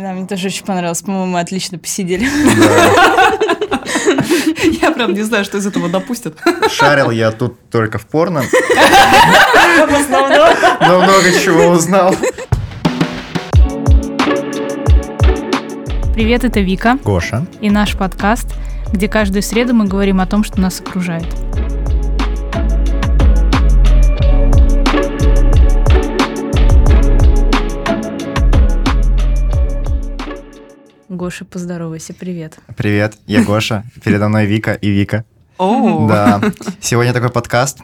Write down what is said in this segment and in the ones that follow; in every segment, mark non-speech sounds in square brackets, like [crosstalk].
Да, мне тоже очень понравилось. По-моему, мы отлично посидели. Я прям не знаю, что из этого допустят. Шарил я тут только в порно. Но много чего узнал. Привет, это Вика Гоша. и наш подкаст, где каждую среду мы говорим о том, что нас окружает. Гоша, поздоровайся, привет. Привет, я [laughs] Гоша. Передо мной Вика и Вика. О, Да. Сегодня такой подкаст.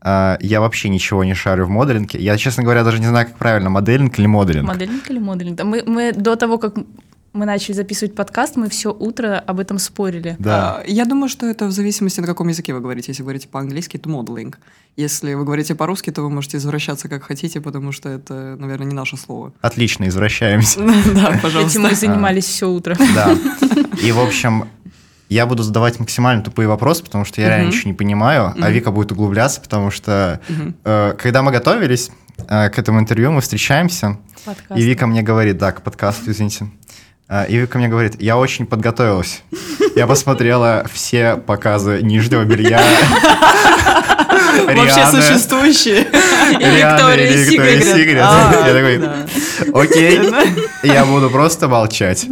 А, Я вообще ничего не шарю в моделинге. Я, честно говоря, даже не знаю, как правильно, моделинг или моделинг. Моделинг или моделинг? Да, Мы, мы до того, как мы начали записывать подкаст, мы все утро об этом спорили. Да. А, Я думаю, что это в зависимости, на каком языке вы говорите. Если вы говорите по-английски, то моделинг. Если вы говорите по-русски, то вы можете извращаться как хотите, потому что это, наверное, не наше слово. Отлично, извращаемся. [laughs] Да, Этим пожалуйста. мы занимались все утро. Да. И, в общем, я буду задавать максимально тупые вопросы, потому что я реально ничего не понимаю, а. Вика будет углубляться, потому что э, когда мы готовились э, к этому интервью, мы встречаемся, Подкаст. и Вика мне говорит, да, к подкасту, извините. Э, И Вика мне говорит, я очень подготовилась. Я посмотрела все показы нижнего белья. [laughs] Вообще существующие. Рианы Виктория и Виктория Секрет. Секрет. А, Я такой, окей, [laughs] я буду просто молчать.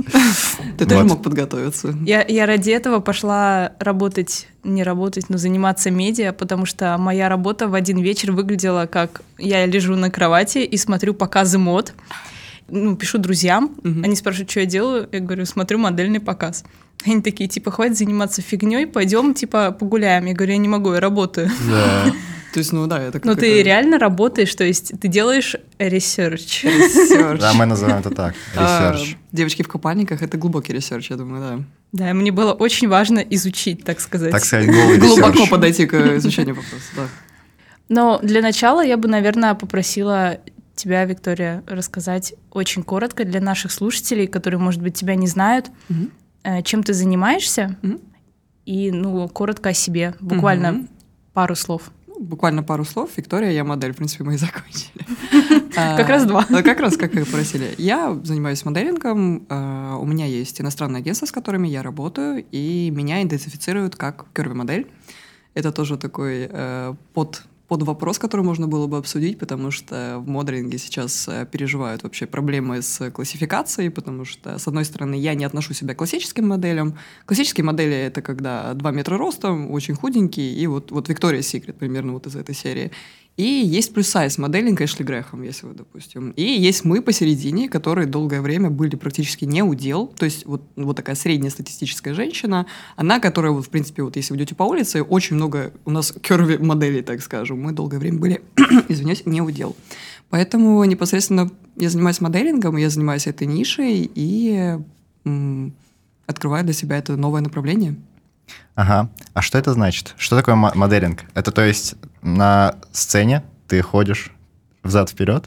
Ты тоже мог подготовиться. Я, я ради этого пошла работать, не работать, но заниматься медиа, потому что моя работа в один вечер выглядела как я лежу на кровати и смотрю показы мод. Ну, пишу друзьям, Мгм. они спрашивают, что я делаю, я говорю, смотрю модельный показ. Они такие, типа, хватит заниматься фигней, пойдем, типа, погуляем. Я говорю, я не могу, я работаю. Да. [laughs] То есть, ну да, это Но как ты это- реально работаешь, то есть ты делаешь research. Да, мы называем это так, [laughs] А, research. Девочки в купальниках — это глубокий research, я думаю, да. Да, мне было очень важно изучить, так сказать. Так сказать, [laughs] Глубоко подойти к изучению вопроса, да. Но для начала я бы, наверное, попросила тебя, Виктория, рассказать очень коротко для наших слушателей, которые, может быть, тебя не знают, Мгм. э, чем ты занимаешься, Мгм. и, ну, коротко о себе, буквально Мгм. пару слов. Ну, Буквально пару слов. Виктория, я модель, в принципе, мы и [laughs] закончили. [laughs] А, Как раз два. да, Как раз, как вы просили. Я занимаюсь моделингом. а, У меня есть иностранное агентство, с которыми я работаю, и меня идентифицируют как curvy-модель. Это тоже такой э, под под вопрос, который можно было бы обсудить, потому что в моделинге сейчас э, переживают вообще проблемы с классификацией, потому что, с одной стороны, я не отношу себя к классическим моделям. Классические модели — это когда 2 метра ростом, очень худенький, и вот, вот Виктория Секрет примерно вот из этой серии. И есть плюс-сайз моделинг Эшли Грэхэм, если вы, допустим. И есть мы посередине, которые долгое время были практически не удел. То есть вот, вот такая среднестатистическая женщина, она, которая, вот, в принципе, вот если вы идете по улице, очень много у нас керви моделей, так скажем. Мы долгое время были, [coughs] извиняюсь, не удел. Поэтому непосредственно я занимаюсь моделингом, я занимаюсь этой нишей и м, открываю для себя это новое направление. Ага. А что это значит? Что такое мо- моделинг? Это то есть на сцене ты ходишь взад-вперед?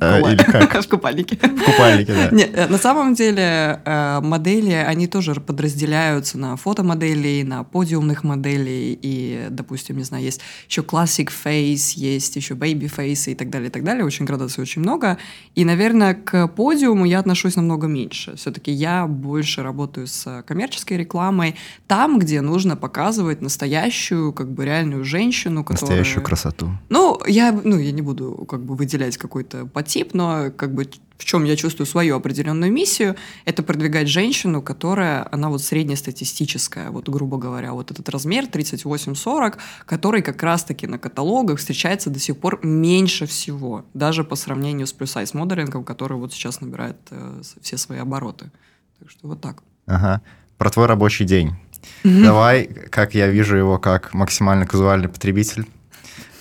Э, Или как? [laughs] В купальнике. В купальнике, да. Нет, э, на самом деле э, модели, они тоже подразделяются на фотомоделей, на подиумных моделей, и, допустим, не знаю, есть еще classic face, есть еще baby face и так далее, и так далее, очень градаций очень много, и, наверное, к подиуму я отношусь намного меньше, все-таки я больше работаю с коммерческой рекламой, там, где нужно показывать настоящую, как бы реальную женщину, которая... Настоящую красоту. Ну, я, ну, я не буду как бы выделять какой-то подтип, но как бы в чем я чувствую свою определенную миссию, это продвигать женщину, которая, она вот среднестатистическая, вот грубо говоря, вот этот размер 38-40, который как раз-таки на каталогах встречается до сих пор меньше всего, даже по сравнению с плюс-сайз моделингом, который вот сейчас набирает э, все свои обороты. Так что вот так. Ага. Про твой рабочий день. Давай, как я вижу его как максимально казуальный потребитель.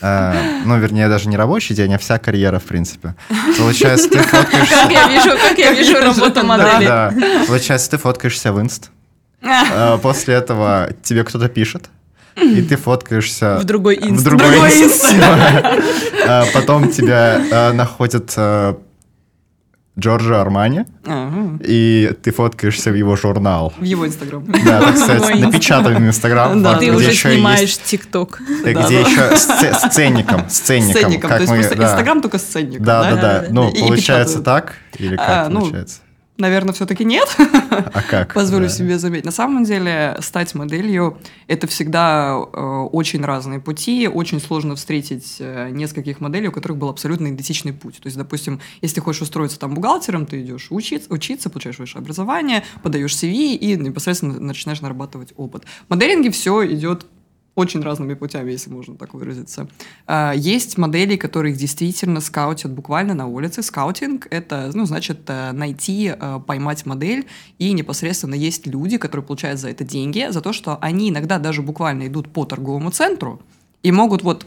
Э, ну, вернее, даже не рабочий день, а вся карьера, в принципе. Получается, ты фоткаешься... Как я [laughs] вижу, как я вижу работу модели. Да, получается, ты фоткаешься в инст. Э, После этого тебе кто-то пишет, и ты фоткаешься В другой в инст. другой Другой инст. Э, [laughs] Потом тебя э, Джорджо Армани, Ага. и ты фоткаешься в его журнал. В его инстаграм. Да, так [laughs] сказать, напечатанный Инстаграм, Да. Ты уже снимаешь ТикТок. где еще сце- сценником, сценником, Сценником, то есть инстаграм только сценник. Да, да, да. Ну, получается так? Или А, как ну, получается? Наверное, все-таки нет. [laughs] А как? Позволю Да. себе заметить. На самом деле, стать моделью – это всегда э, очень разные пути. Очень сложно встретить э, нескольких моделей, у которых был абсолютно идентичный путь. То есть, допустим, если ты хочешь устроиться там бухгалтером, ты идешь учиться, учиться получаешь высшее образование, подаешь CV и непосредственно начинаешь нарабатывать опыт. В моделинге все идет очень разными путями, если можно так выразиться. А, Есть модели, которых действительно скаутят буквально на улице. Скаутинг — это, ну, значит, э, найти, э, поймать модель, и непосредственно есть люди, которые получают за это деньги, за то, что они иногда даже буквально идут по торговому центру и могут вот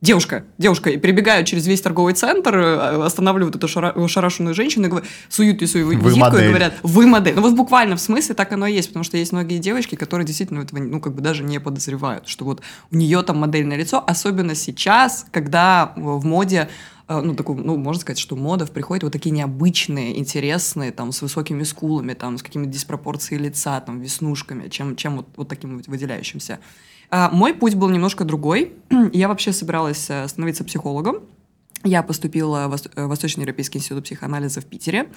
Девушка, девушка, и прибегают через весь торговый центр, э, останавливают эту шара- ошарашенную женщину, и говорят- суют ей свою Вы визитку и модель. говорят, вы модель. Ну вот буквально в смысле так оно и есть, потому что есть многие девочки, которые действительно этого, ну, как бы даже не подозревают, что вот у нее там модельное лицо, особенно сейчас, когда в моде э, ну, такой, ну, можно сказать, что мода приходит вот такие необычные, интересные, там, с высокими скулами, там, с какими-то диспропорцией лица, там, веснушками, чем, чем вот, вот таким вот выделяющимся. А, Мой путь был немножко другой. [clears throat] Я вообще собиралась э, становиться психологом. Я поступила в э, Восточноевропейский институт психоанализа в Питере.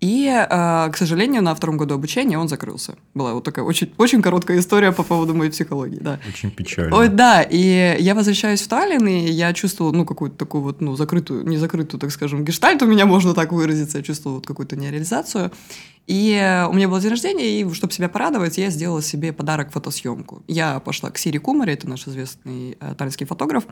И, э, к сожалению, на втором году обучения он закрылся. Была вот такая очень, очень короткая история по поводу моей психологии, да. Очень печально. Ой, да, и я возвращаюсь в Таллин, и я чувствовала, ну, какую-то такую вот, ну, закрытую, не закрытую, так скажем, гештальт у меня, можно так выразиться, я чувствовала вот какую-то нереализацию. И э, у меня был день рождения, и чтобы себя порадовать, я сделала себе подарок фотосъемку. Я пошла к Сири Кумаре, это наш известный э, таллинский фотограф,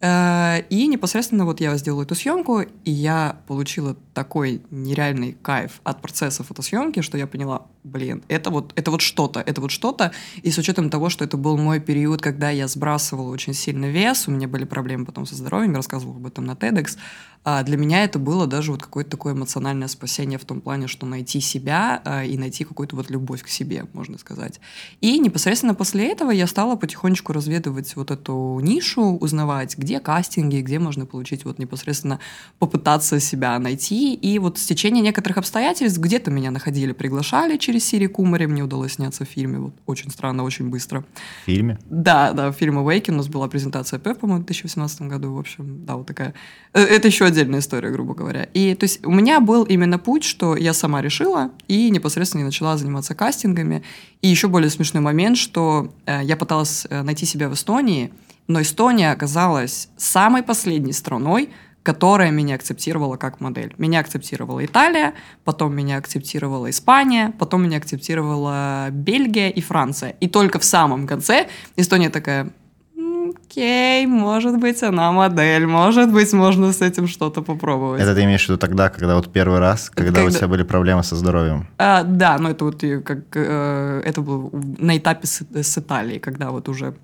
э, и непосредственно вот я сделала эту съемку, и я получила такой нереальный кайф от процесса фотосъемки, что я поняла, блин, это вот, это вот что-то, это вот что-то, и с учетом того, что это был мой период, когда я сбрасывала очень сильно вес, у меня были проблемы потом со здоровьем, я рассказывала об этом на TEDx, а для меня это было даже вот какое-то такое эмоциональное спасение в том плане, что найти себя а, и найти какую-то вот любовь к себе, можно сказать. И непосредственно после этого я стала потихонечку разведывать вот эту нишу, узнавать, где кастинги, где можно получить вот непосредственно попытаться себя найти. И вот с течение некоторых обстоятельств где-то меня находили, приглашали через Сири Кумари, мне удалось сняться в фильме, вот очень странно, очень быстро. В фильме? Да, да, в фильме Awaken у нас была презентация ПЭФ, по-моему, в 2018 году, в общем, да, вот такая. Э, Это еще отдельная история, грубо говоря. И то есть у меня был именно путь, что я сама решила и непосредственно начала заниматься кастингами. И еще более смешной момент, что э, я пыталась э, найти себя в Эстонии, но Эстония оказалась самой последней страной, которая меня акцептировала как модель. Меня акцептировала Италия, потом меня акцептировала Испания, потом меня акцептировала Бельгия и Франция. И только в самом конце Эстония такая, «М, окей, может быть, она модель, может быть, можно с этим что-то попробовать. Это ты имеешь в виду тогда, когда вот первый раз, когда, у Когда- тебя были проблемы со здоровьем? А, да, но это вот как э, это было на этапе с, с Италией, когда вот уже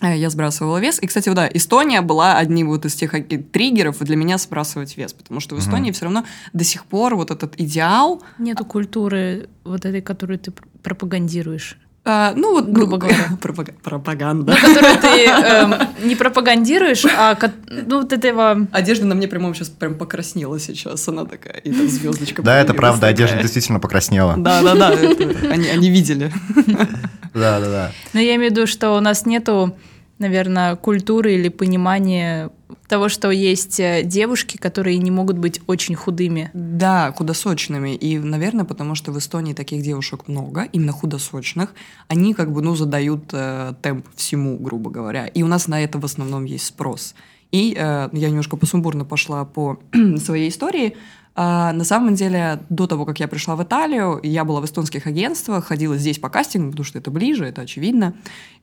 э, я сбрасывала вес. И, кстати, да, Эстония была одним вот из тех триггеров для меня сбрасывать вес, потому что в. Эстонии все равно до сих пор вот этот идеал, Нету культуры вот этой, которую ты пр- пропагандируешь. Э, ну вот, Грубо говоря. пропаг- пропаганда. Ну, которую ты [laughs] эм, не пропагандируешь, а ко- ну, вот этого... Одежда на мне прямом сейчас прям покраснела сейчас, она такая, и там звездочка. Да, это правда, такая. одежда действительно покраснела. Да, да, да, они, они видели. [laughs] Да, да, да. Но я имею в виду, что у нас нету, наверное, культуры или понимания того, что есть э, девушки, которые не могут быть очень худыми. Да, худосочными. И, наверное, потому что в Эстонии таких девушек много, именно худосочных. Они как бы, ну, задают э, темп всему, грубо говоря. И у нас на это в основном есть спрос. И э, я немножко посумбурно пошла по [clears throat] своей истории. А, на самом деле, до того, как я пришла в Италию, я была в эстонских агентствах, ходила здесь по кастингу, потому что это ближе, это очевидно.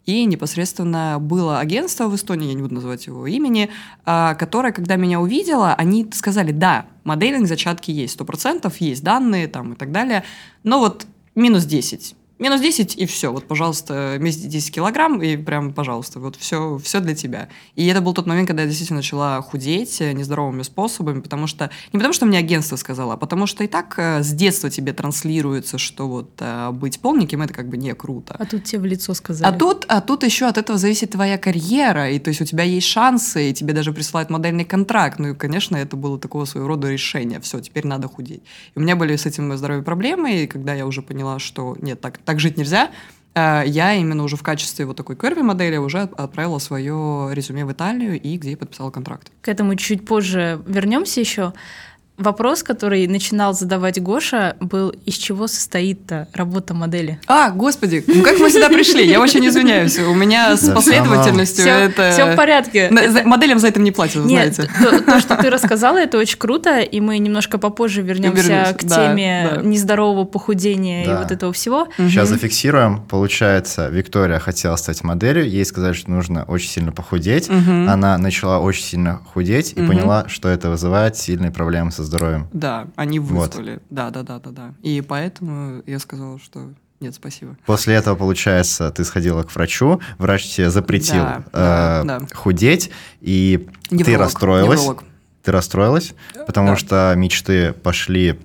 И непосредственно было агентство в Эстонии, я не буду называть его имени, а, которое, когда меня увидело, они сказали, да, моделинг зачатки есть, сто процентов есть данные там и так далее, но вот минус 10. Минус 10 и все. Вот, пожалуйста, вместе 10 килограмм и прям, пожалуйста, вот все, все для тебя. И это был тот момент, когда я действительно начала худеть э, нездоровыми способами, потому что... Не потому что мне агентство сказала, а потому что и так э, с детства тебе транслируется, что вот э, быть полненьким это как бы не круто. А тут тебе в лицо сказали. А тут, а тут еще от этого зависит твоя карьера, и то есть у тебя есть шансы, и тебе даже присылают модельный контракт. Ну и, конечно, это было такого своего рода решение. Все, теперь надо худеть. И у меня были с этим здоровье проблемы, и когда я уже поняла, что нет, так, так жить нельзя, э, я именно уже в качестве вот такой curvy модели уже отправила свое резюме в Италию, и где подписала контракт. К этому чуть позже вернемся еще. Вопрос, который начинал задавать Гоша, был, из чего состоит-то работа модели? А, господи, ну как мы сюда пришли? Я очень извиняюсь. У меня с последовательностью Все, это... все в порядке. Моделям за это не платят, знаете. то, то, что ты рассказала, это очень круто, и мы немножко попозже вернемся к теме да. нездорового похудения Да. и вот этого всего. Сейчас зафиксируем. Получается, Виктория хотела стать моделью, ей сказали, что нужно очень сильно похудеть. Она начала очень сильно худеть и поняла, что это вызывает сильные проблемы со здоровьем. Да, они Вот. вызвали. Да, да, да, да, да. И поэтому я сказала, что нет, спасибо. После этого, получается, ты сходила к врачу, врач тебе запретил Да, э, да, да. худеть, и ты Невролог, расстроилась. невролог. Ты расстроилась, потому Да. что мечты пошли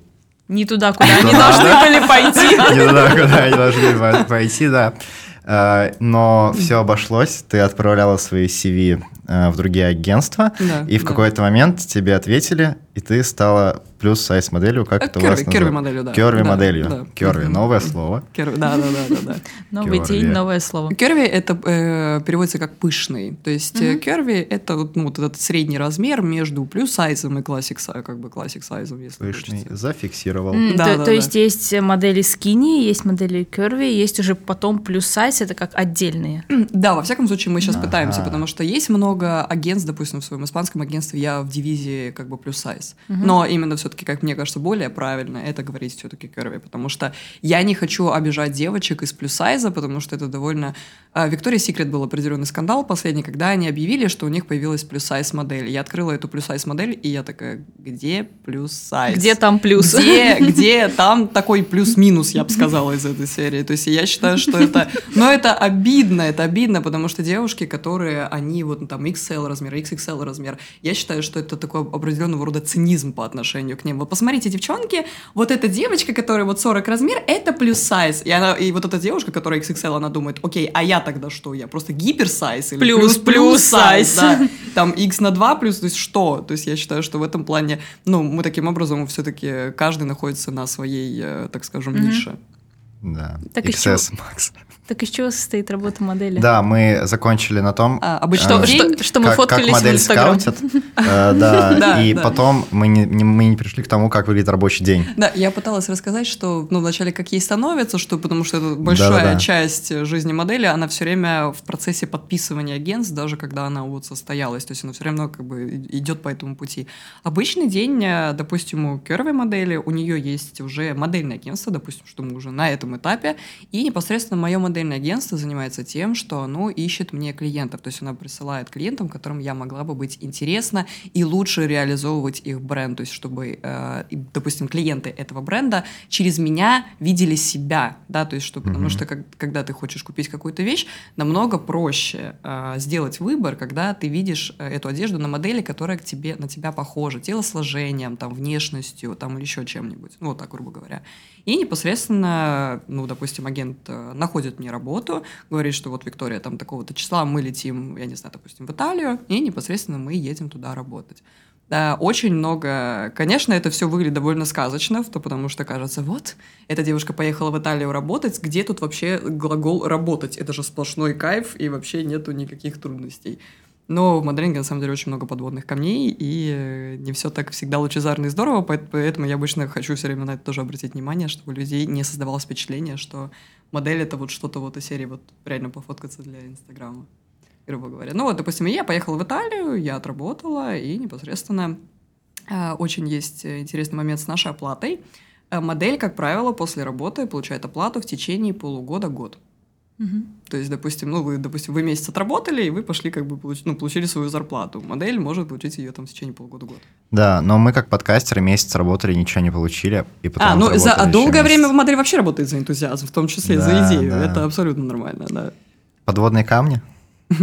Не туда, куда они туда, должны да. были пойти. [laughs] не туда, куда они должны по- пойти, да. Э, Но все обошлось, ты отправляла свои CV э, в другие агентства, Да, и в да. какой-то момент тебе ответили, и ты стала плюс сайз моделью, как Э, это у вас Керви- керви называется? моделью, да. Керви Да, моделью. да. Керви, новое слово. Керви, да, да, да, да, да. [laughs] Новый Керви. день, новое слово. Керви это э, переводится как пышный. То есть э, керви это вот, ну, вот этот средний размер между плюс сайзом и классик как бы классик сайзом, если Пышный, хочется. зафиксировал. Да, то, да, то да. есть есть модели скини, есть модели curvy, есть уже потом плюс сайз, это как отдельные. [clears throat] Да, во всяком случае мы сейчас Ага. пытаемся, потому что есть много агентств, допустим, в своем испанском агентстве я в дивизии как бы плюс сайз. Но именно все-таки, как мне кажется, более правильно это говорить все-таки curvy, потому что я не хочу обижать девочек из плюс сайза, потому что это довольно... А, Виктория Секрет был определенный скандал последний, когда они объявили, что у них появилась плюс сайз модель. Я открыла эту плюс сайз модель, и я такая, где плюс сайз? Где там плюс? Где, где там такой плюс-минус, я бы сказала, из этой серии. То есть я считаю, что это... Но это обидно, это обидно, потому что девушки, которые, они вот ну, там XL размер, XXL размер, я считаю, что это такой определенного рода цинизм по отношению к ним. Вот посмотрите, девчонки, вот эта девочка, которая вот 40 размер, это плюс сайз. И, она, и вот эта девушка, которая XXL, она думает, окей, а я тогда что? Я просто гиперсайз или Плюс, плюс сайз. да там x на 2 плюс, то есть что? То есть я считаю, что в этом плане, ну, мы таким образом все-таки каждый находится на своей, э, так скажем, Мгм. нише. Да. Так XS Max. Так из чего состоит работа модели? Да, мы закончили на том, А, обычно Что, А, день- что, что мы как, фоткались как модель в Инстаграм. скаутят. [laughs] Э, Да, Да, и да. потом мы не, не- мы не пришли к тому, как выглядит рабочий день. Да, я пыталась рассказать, что ну, вначале как ей становится, что потому что это большая Да-да-да. часть жизни модели, она все время в процессе подписывания агентств, даже когда она вот состоялась, то есть она все время как бы идет по этому пути. Обычный день, э, допустим, у Curvy модели, у нее есть уже модельное агентство, допустим, что мы уже на этом этапе, и непосредственно мое модельное агентство занимается тем, что оно ищет мне клиентов, то есть она присылает клиентам, которым я могла бы быть интересна и лучше реализовывать их бренд, то есть чтобы, э, допустим, клиенты этого бренда через меня видели себя, да, то есть что, потому Мгм. что как- когда ты хочешь купить какую-то вещь, намного проще э, сделать выбор, когда ты видишь э, эту одежду на модели, которая к тебе, на тебя похожа, телосложением, там, внешностью, там, или еще чем-нибудь, ну, вот так, грубо говоря. И непосредственно, ну, допустим, агент э, находит мне работу, говорит, что вот, Виктория, там, такого-то числа мы летим, я не знаю, допустим, в Италию, и непосредственно мы едем туда работать. Да, очень много. Конечно, это все выглядит довольно сказочно, то потому что кажется, вот, эта девушка поехала в Италию работать, где тут вообще глагол «работать»? Это же сплошной кайф, и вообще нету никаких трудностей. Но в моделинге, на самом деле, очень много подводных камней, и э, не все так всегда лучезарно и здорово, поэт- поэтому я обычно хочу все время на это тоже обратить внимание, чтобы у людей не создавалось впечатление, что модель — это вот что-то вот из серии вот реально пофоткаться для Инстаграма, грубо говоря. Ну вот, допустим, я поехала в Италию, я отработала, и непосредственно э, очень есть интересный момент с нашей оплатой. Э, Модель, как правило, после работы получает оплату в течение полугода-год. Мгм. То есть, допустим, ну, вы, допустим, вы месяц отработали, и вы пошли, как бы, получ- ну, получили свою зарплату. Модель может получить ее там в течение полгода-года. Да, но мы как подкастеры месяц работали, ничего не получили. И потом а, ну, за, а долгое месяц. время модель вообще работает за энтузиазм, в том числе за Да, идею. да. Это абсолютно нормально, да. Подводные камни?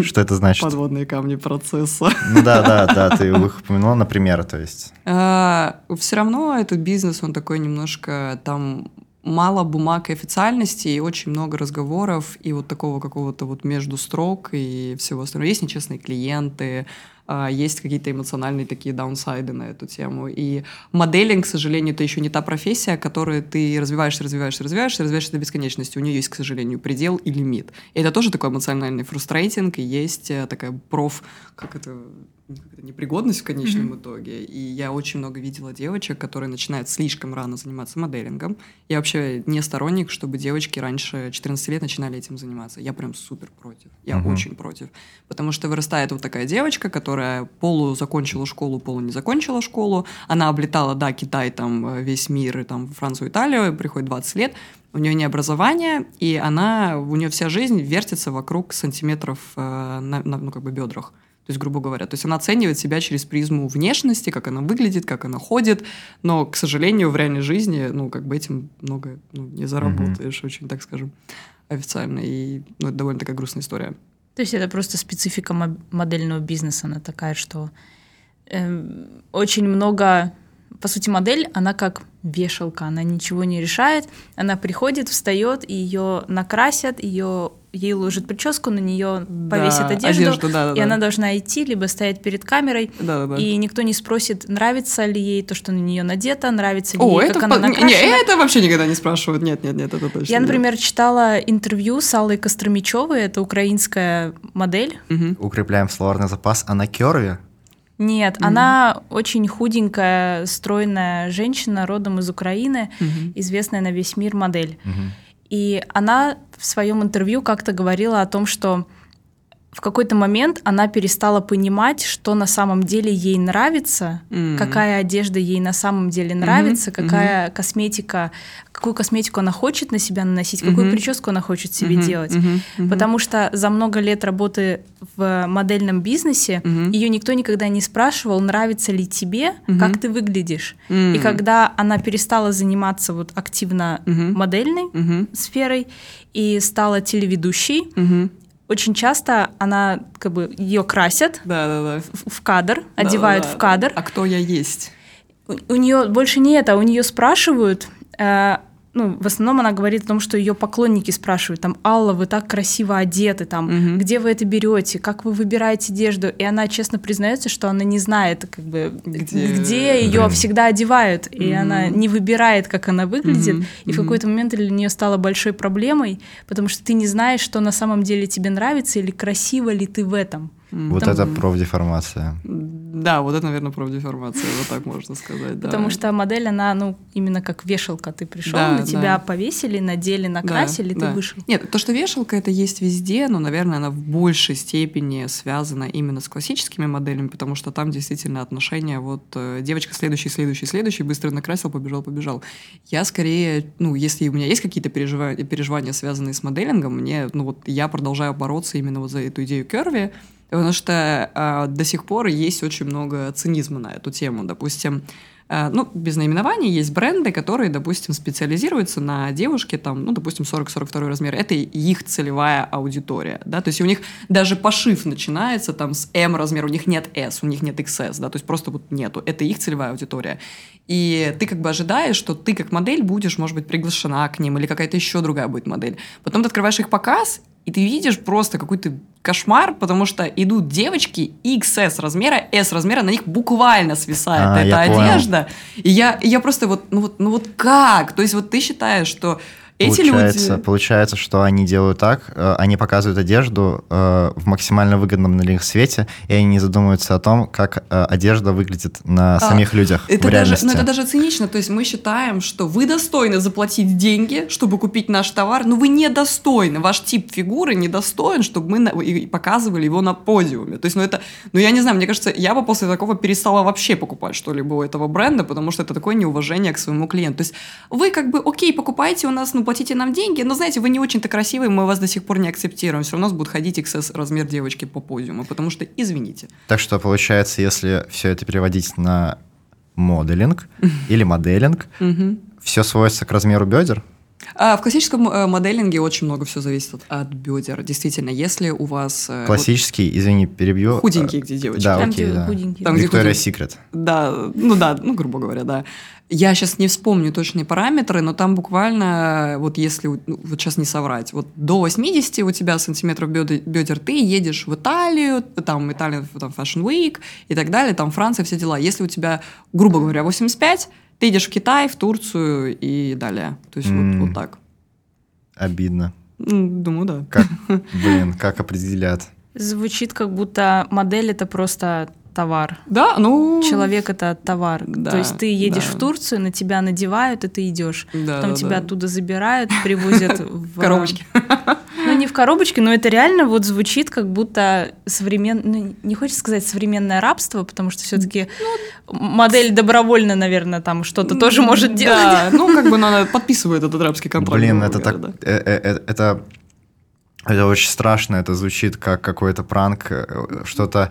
Что это значит? Подводные камни процесса. Ну да, да, да, ты их упомянула, например, то есть. все равно этот бизнес, он такой немножко там мало бумаг и официальности, и очень много разговоров, и вот такого какого-то вот между строк и всего остального. Есть нечестные клиенты, а, есть какие-то эмоциональные такие даунсайды на эту тему. И моделинг, к сожалению, это еще не та профессия, которую ты развиваешься, развиваешься, развиваешься, развиваешься до бесконечности. У нее есть, к сожалению, предел и лимит. И это тоже такой эмоциональный фрустрейтинг, и есть э, такая проф, как это, непригодность в конечном mm-hmm. итоге. И я очень много видела девочек, которые начинают слишком рано заниматься моделингом. Я вообще не сторонник, чтобы девочки раньше 14 лет начинали этим заниматься. Я прям супер против. Я mm-hmm. очень против. Потому что вырастает вот такая девочка, которая полу закончила школу, полу не закончила школу. Она облетала, да, Китай, там, весь мир, и там, Францию, Италию, приходит 20 лет, у нее не образование, и она, у нее вся жизнь вертится вокруг сантиметров э, на, на, ну, как бы бедрах. То есть, грубо говоря, то есть она оценивает себя через призму внешности, как она выглядит, как она ходит, но, к сожалению, в реальной жизни, ну, как бы этим много ну, не заработаешь, mm-hmm. очень, так скажем, официально. И ну, это довольно такая грустная история. То есть это просто специфика модельного бизнеса, она такая, что э, очень много, по сути, модель, она как вешалка, она ничего не решает, она приходит, встает, ее накрасят, ее ей ложат прическу, на нее повесят да, одежду, одежду да, да, и да. она должна идти, либо стоять перед камерой, да, да, да. и никто не спросит, нравится ли ей то, что на нее надето, нравится ли О, ей, это как в... она накрашена. Не, это вообще никогда не спрашивают, нет, нет, нет, это точно. Я, например, нет. читала интервью с Аллой Костромичевой, это украинская модель. Угу. Укрепляем словарный запас, она керви? Нет, mm-hmm. она очень худенькая, стройная женщина, родом из Украины, mm-hmm. известная на весь мир модель. Mm-hmm. И она в своем интервью как-то говорила о том, что в какой-то момент она перестала понимать, что на самом деле ей нравится, mm-hmm. какая одежда ей на самом деле нравится, mm-hmm. какая mm-hmm. косметика, какую косметику она хочет на себя наносить, mm-hmm. какую прическу она хочет себе mm-hmm. делать. Mm-hmm. Mm-hmm. Потому что за много лет работы в модельном бизнесе mm-hmm. ее никто никогда не спрашивал, нравится ли тебе, mm-hmm. как ты выглядишь. Mm-hmm. И когда она перестала заниматься вот активно mm-hmm. модельной mm-hmm. сферой и стала телеведущей, mm-hmm очень часто она, как бы, ее красят да, да, да. В, в кадр, да, одевают да, да. в кадр. А кто я есть? У, у нее больше не это, у нее спрашивают, э, ну, в основном она говорит о том, что ее поклонники спрашивают, там, Алла, вы так красиво одеты, там, угу. где вы это берете, как вы выбираете одежду, и она честно признается, что она не знает, как бы, где, где ее всегда одевают, и угу. она не выбирает, как она выглядит, угу. и в какой-то момент для нее стало большой проблемой, потому что ты не знаешь, что на самом деле тебе нравится или красиво ли ты в этом. Вот Там... это профдеформация. Да, вот это, наверное, профдеформация, вот так можно сказать. Да. Потому что модель, она, ну, именно как вешалка. Ты пришел, да, на тебя да. повесили, надели, накрасили, да, ты да. вышел. Нет, то, что вешалка, это есть везде, но, наверное, она в большей степени связана именно с классическими моделями, потому что там действительно отношения вот э, девочка следующий, следующий, следующий, быстро накрасил, побежал, побежал. Я скорее, ну, если у меня есть какие-то переживания, переживания, связанные с моделингом, мне, ну, вот я продолжаю бороться именно вот за эту идею Керви, Потому что э, до сих пор есть очень много цинизма на эту тему. Допустим, э, ну, без наименований есть бренды, которые, допустим, специализируются на девушке, там, ну, допустим, 40-42 размер. Это их целевая аудитория, да, то есть у них даже пошив начинается там с М размера, у них нет S, у них нет XS, да, то есть просто вот нету. Это их целевая аудитория. И ты как бы ожидаешь, что ты как модель будешь, может быть, приглашена к ним, или какая-то еще другая будет модель. Потом ты открываешь их показ, и ты видишь просто какой-то кошмар, потому что идут девочки XS размера, S размера, на них буквально свисает а, эта одежда. Понял. И я, и я просто вот, ну вот, ну вот как? То есть вот ты считаешь, что эти получается, люди... Получается, что они делают так, э, они показывают одежду э, в максимально выгодном для них свете, и они не задумываются о том, как э, одежда выглядит на а, самих людях это в даже, Ну, это даже цинично. То есть мы считаем, что вы достойны заплатить деньги, чтобы купить наш товар, но вы недостойны. Ваш тип фигуры недостоин, чтобы мы на... показывали его на подиуме. То есть, ну это... Ну я не знаю, мне кажется, я бы после такого перестала вообще покупать что-либо у этого бренда, потому что это такое неуважение к своему клиенту. То есть вы как бы, окей, покупайте у нас, ну, платите нам деньги, но, знаете, вы не очень-то красивые, мы вас до сих пор не акцептируем. Все равно у нас будет ходить XS размер девочки по подиуму, потому что, извините. Так что, получается, если все это переводить на моделинг [laughs] или моделинг, все сводится к размеру бедер? А, в классическом э, моделинге очень много все зависит от, от бедер. Действительно, если у вас... Э, Классический, вот, извини, перебью. Худенькие, где девочки. Да, окей, да. Там, Виктория Секрет. Да, ну да, ну, грубо говоря, да. Я сейчас не вспомню точные параметры, но там буквально, вот если, ну, вот сейчас не соврать, вот до 80 у тебя сантиметров бедер, бедер ты едешь в Италию, там Италия, там Fashion Week и так далее, там Франция, все дела. Если у тебя, грубо говоря, 85, ты идешь в Китай, в Турцию и далее. То есть mm. вот, вот так. Обидно. Думаю, да. Как, [laughs] блин, как определят? Звучит как будто модель это просто товар. Да, ну... Человек это товар. Да, То есть ты едешь да. в Турцию, на тебя надевают, и ты идешь. Да, Потом да, тебя да. оттуда забирают, привозят [laughs] в... В коробочке. [laughs] Ну, не в коробочке, но это реально вот звучит как будто современ... ну, не хочется сказать современное рабство, потому что все-таки модель добровольно, наверное, там что-то тоже может делать. Да, ну как бы она подписывает этот рабский контракт. Блин, это так... э, э, э, Это... Это очень страшно, это звучит как какой-то пранк, э, что-то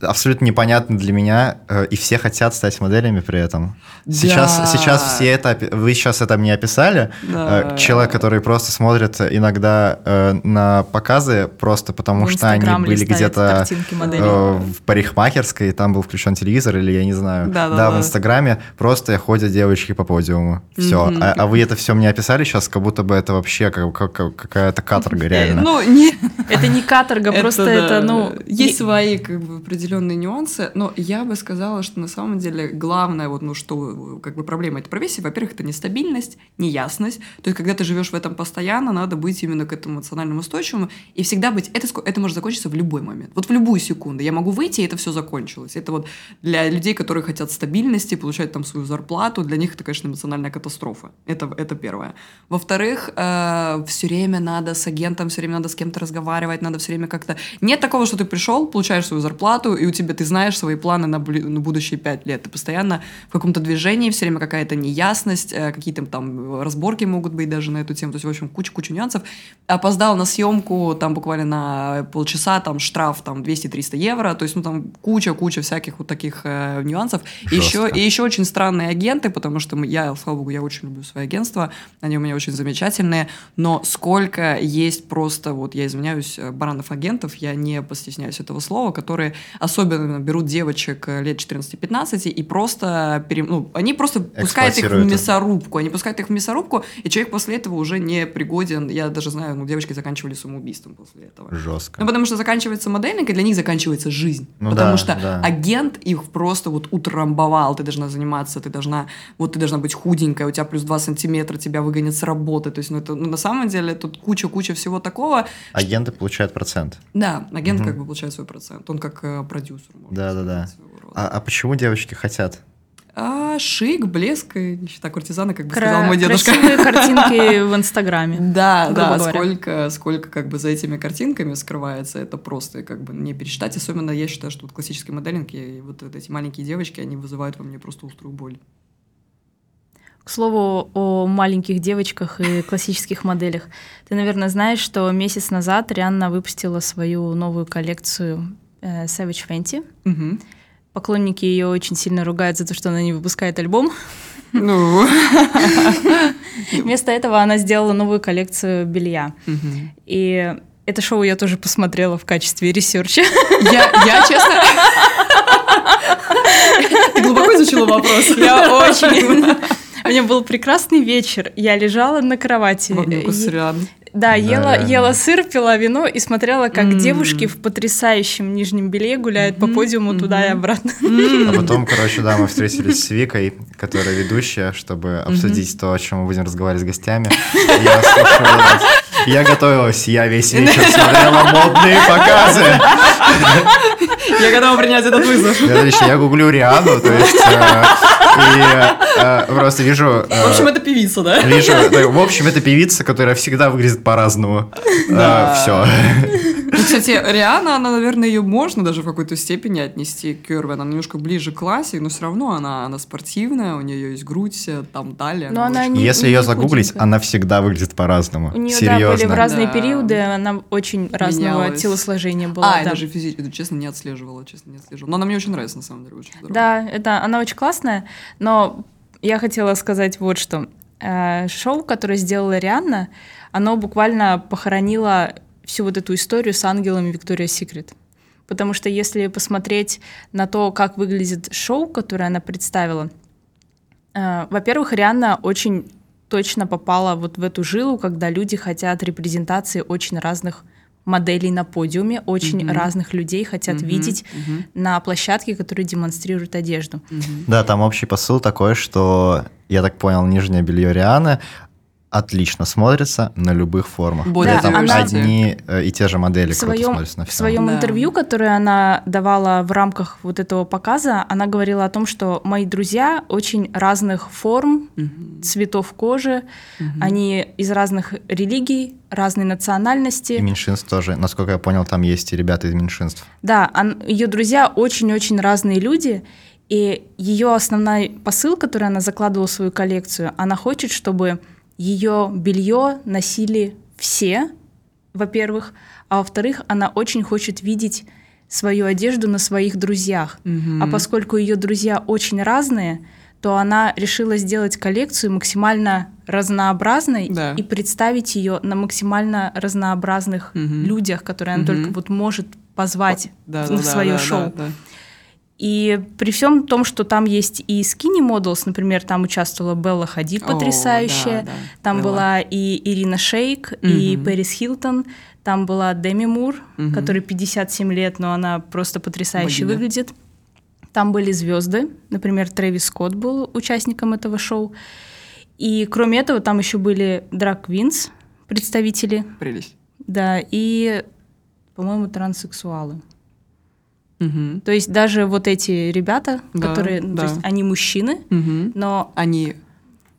абсолютно непонятно для меня, э, и все хотят стать моделями при этом. Сейчас, Да. сейчас все это, вы сейчас это мне описали, Да. Э, человек, который просто смотрит иногда на показы просто потому, что они были где-то в парикмахерской, там был включен телевизор, или я не знаю. Да-да-да. в Инстаграме просто ходят девочки по подиуму. Все. Мгм. А, а вы это все мне описали сейчас, как будто бы это вообще как- как- какая-то каторга реально. Ну, не, Это не каторга, просто да. это, ну... Есть и- свои как бы определенные нюансы, но я бы сказала, что на самом деле главное, вот, ну, что как бы проблема этой профессии, во-первых, это нестабильность, неясность. То есть, когда ты живешь в этом постоянно, надо быть именно к этому эмоциональному устойчивому и всегда быть... Это, это может закончиться в любой момент. Вот в любую секунду. Я могу выйти, и это все закончилось. Это вот для людей, которые хотят стабильности, получать там свою зарплату, для них это, конечно, эмоциональная катастрофа. Это, это первое. Во-вторых, все время надо с агентом, все время надо с кем-то разговаривать, надо все время как-то... Нет такого, что ты пришел, получаешь свою зарплату, и у тебя ты знаешь свои планы на, на будущие пять лет. Ты постоянно в каком-то движении, все время какая-то неясность, э, какие-то там разборки могут быть даже на эту тему. То есть, в общем, куча-куча нюансов. Опоздал на съемку, там буквально на полчаса, там штраф там 200-300 евро. То есть, ну там куча-куча всяких вот таких э, нюансов. И еще, и еще очень странные агенты, потому что мы- я, слава богу, я очень люблю свои агентства, они у меня очень замечательные, но сколько есть просто, вот я извиняюсь, э, баранов-агентов, я не постесняюсь этого слова, которые особенно берут девочек э, лет 14-15 и просто, пере- ну, они просто пускают их в мясорубку, они пускают их в мясорубку, и человек после этого уже не пригоден, я даже знаю, ну, девочки заканчивали самоубийством после этого. Жестко. Ну, потому что заканчивается модельник, и для них заканчивается жизнь. Ну потому да, что да. агент их просто вот утрамбовал. Ты должна заниматься, ты должна, вот ты должна быть худенькая, у тебя плюс 2 сантиметра, тебя выгонят с работы. То есть, ну, это, ну, на самом деле, тут куча-куча всего такого. Агенты получают процент. Да, агент Мгм. как бы получает свой процент. Он как э, продюсер. сказать, своего рода. А, а почему девочки хотят? А, шик, блеск, и нищета куртизана, как бы Кра- сказал мой дедушка. Красивые [laughs] картинки в Инстаграме. Да, да, говоря. сколько, сколько как бы за этими картинками скрывается, это просто как бы не пересчитать. Особенно я считаю, что вот классический моделинг и вот эти маленькие девочки, они вызывают во мне просто острую боль. К слову о маленьких девочках и классических моделях. Ты, наверное, знаешь, что месяц назад Рианна выпустила свою новую коллекцию э, Savage Fenty. Мгм. Поклонники ее очень сильно ругают за то, что она не выпускает альбом. Ну, [laughs] Вместо этого она сделала новую коллекцию белья. И это шоу я тоже посмотрела в качестве ресерча. я, я честно... [laughs] Ты глубоко изучила вопрос? Я очень... [laughs] У меня был прекрасный вечер. Я лежала на кровати. Да, Да, ела, реально. ела сыр, пила вино и смотрела, как М. девушки в потрясающем нижнем белье гуляют по Мгм, подиуму туда и обратно. А потом, короче, да, мы встретились с Викой, которая ведущая, чтобы обсудить то, о чем мы будем разговаривать с гостями. Я готовилась, я весь вечер смотрела модные показы. Я готова принять этот вызов. Я, я гуглю Риану, то есть, э, и э, просто вижу... э, В общем, это певица, да? Вижу, в общем, это певица, которая всегда выглядит по-разному. Все. Ну, кстати, Риана, она, наверное, ее можно даже в какой-то степени отнести к Кёрве. Она немножко ближе к классе, но все равно она, она спортивная, у нее есть грудь, э, там талия. Но она очень- не- Если не ее загуглить, худенькая. она всегда выглядит по-разному. У нее, да, были в Серьезно. разные Да. периоды, она очень разного Менялась. телосложения была. А, я да. даже физически, честно, не отслеживала, честно, не отслеживала. Но она мне очень нравится, на самом деле, очень здорово. Да, это она очень классная, но я хотела сказать вот что. Э, Шоу, которое сделала Рианна, оно буквально похоронило всю вот эту историю с ангелами Виктория Секрет. Потому что если посмотреть на то, как выглядит шоу, которое она представила, э, во-первых, Рианна очень точно попала вот в эту жилу, когда люди хотят репрезентации очень разных моделей на подиуме, очень Мгм. разных людей хотят Мгм, видеть мгм, на площадке, которые демонстрируют одежду. мгм. Да, там общий посыл такой, что, я так понял, нижнее белье Рианы, отлично смотрится на любых формах. Более того, она- одни э, и те же модели в круто своем, смотрятся на в всем. своем Да. интервью, которое она давала в рамках вот этого показа, она говорила о том, что мои друзья очень разных форм, Мгм. цветов кожи, они из разных религий, разной национальности. И меньшинств тоже. Насколько я понял, там есть и ребята из меньшинств. Да, ее друзья очень-очень разные люди, и ее основной посыл, который она закладывала в свою коллекцию, она хочет, чтобы ее белье носили все, во-первых, а во-вторых, она очень хочет видеть свою одежду на своих друзьях. Мгм. А поскольку ее друзья очень разные, то она решила сделать коллекцию максимально разнообразной Да. и представить ее на максимально разнообразных Мгм. людях, которые она Мгм. только вот может позвать Да, на да, свое да, шоу. да, да. И при всем том, что там есть и skinny models, например, там участвовала Белла Хадид, О, потрясающая, да, да, там Белла. была и Ирина Шейк, и Мгм. Пэрис Хилтон, там была Деми Мур, Мгм. которой 57 лет, но она просто потрясающе Богиня. выглядит. Там были звезды, например, Трэвис Скотт был участником этого шоу. И кроме этого, там еще были драг-квинс, представители, Прелесть. да, и, по-моему, транссексуалы. Мгм. То есть даже вот эти ребята, Да, которые, ну, да. то есть они мужчины, Мгм. но Они...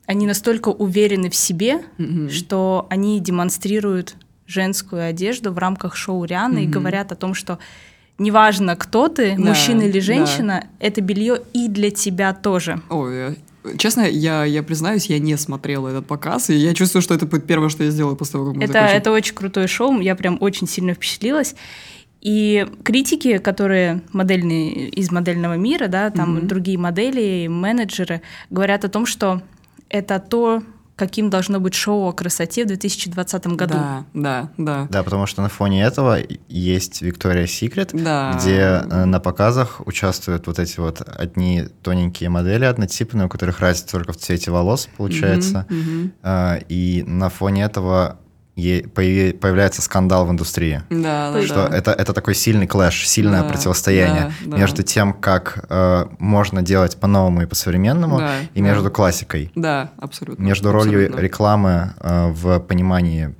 они настолько уверены в себе, Мгм. что они демонстрируют женскую одежду в рамках шоу Рианы и Мгм. говорят о том, что неважно, кто ты, Да, мужчина или да. женщина, это белье и для тебя тоже. Ой, э, честно, я, я признаюсь, я не смотрела этот показ, и я чувствую, что это будет первое, что я сделаю после того, как мы Это, закончим. это очень крутое шоу, я прям очень сильно впечатлилась. И критики, которые модельные из модельного мира, да, там Мгм. другие модели, менеджеры, говорят о том, что это то, каким должно быть шоу о красоте в 2020 году. Да, да, да. Да, потому что на фоне этого есть Victoria's Secret, Да. где э, на показах участвуют вот эти вот одни тоненькие модели однотипные, у которых разница только в цвете волос, получается. Мгм. А, И на фоне этого появляется скандал в индустрии. Да, да, Что да. это, это такой сильный клэш, сильное Да, противостояние да, да. между тем, как э, можно делать по-новому и по-современному, Да, и да. между классикой, Да, абсолютно. между ролью абсолютно. рекламы э, в понимании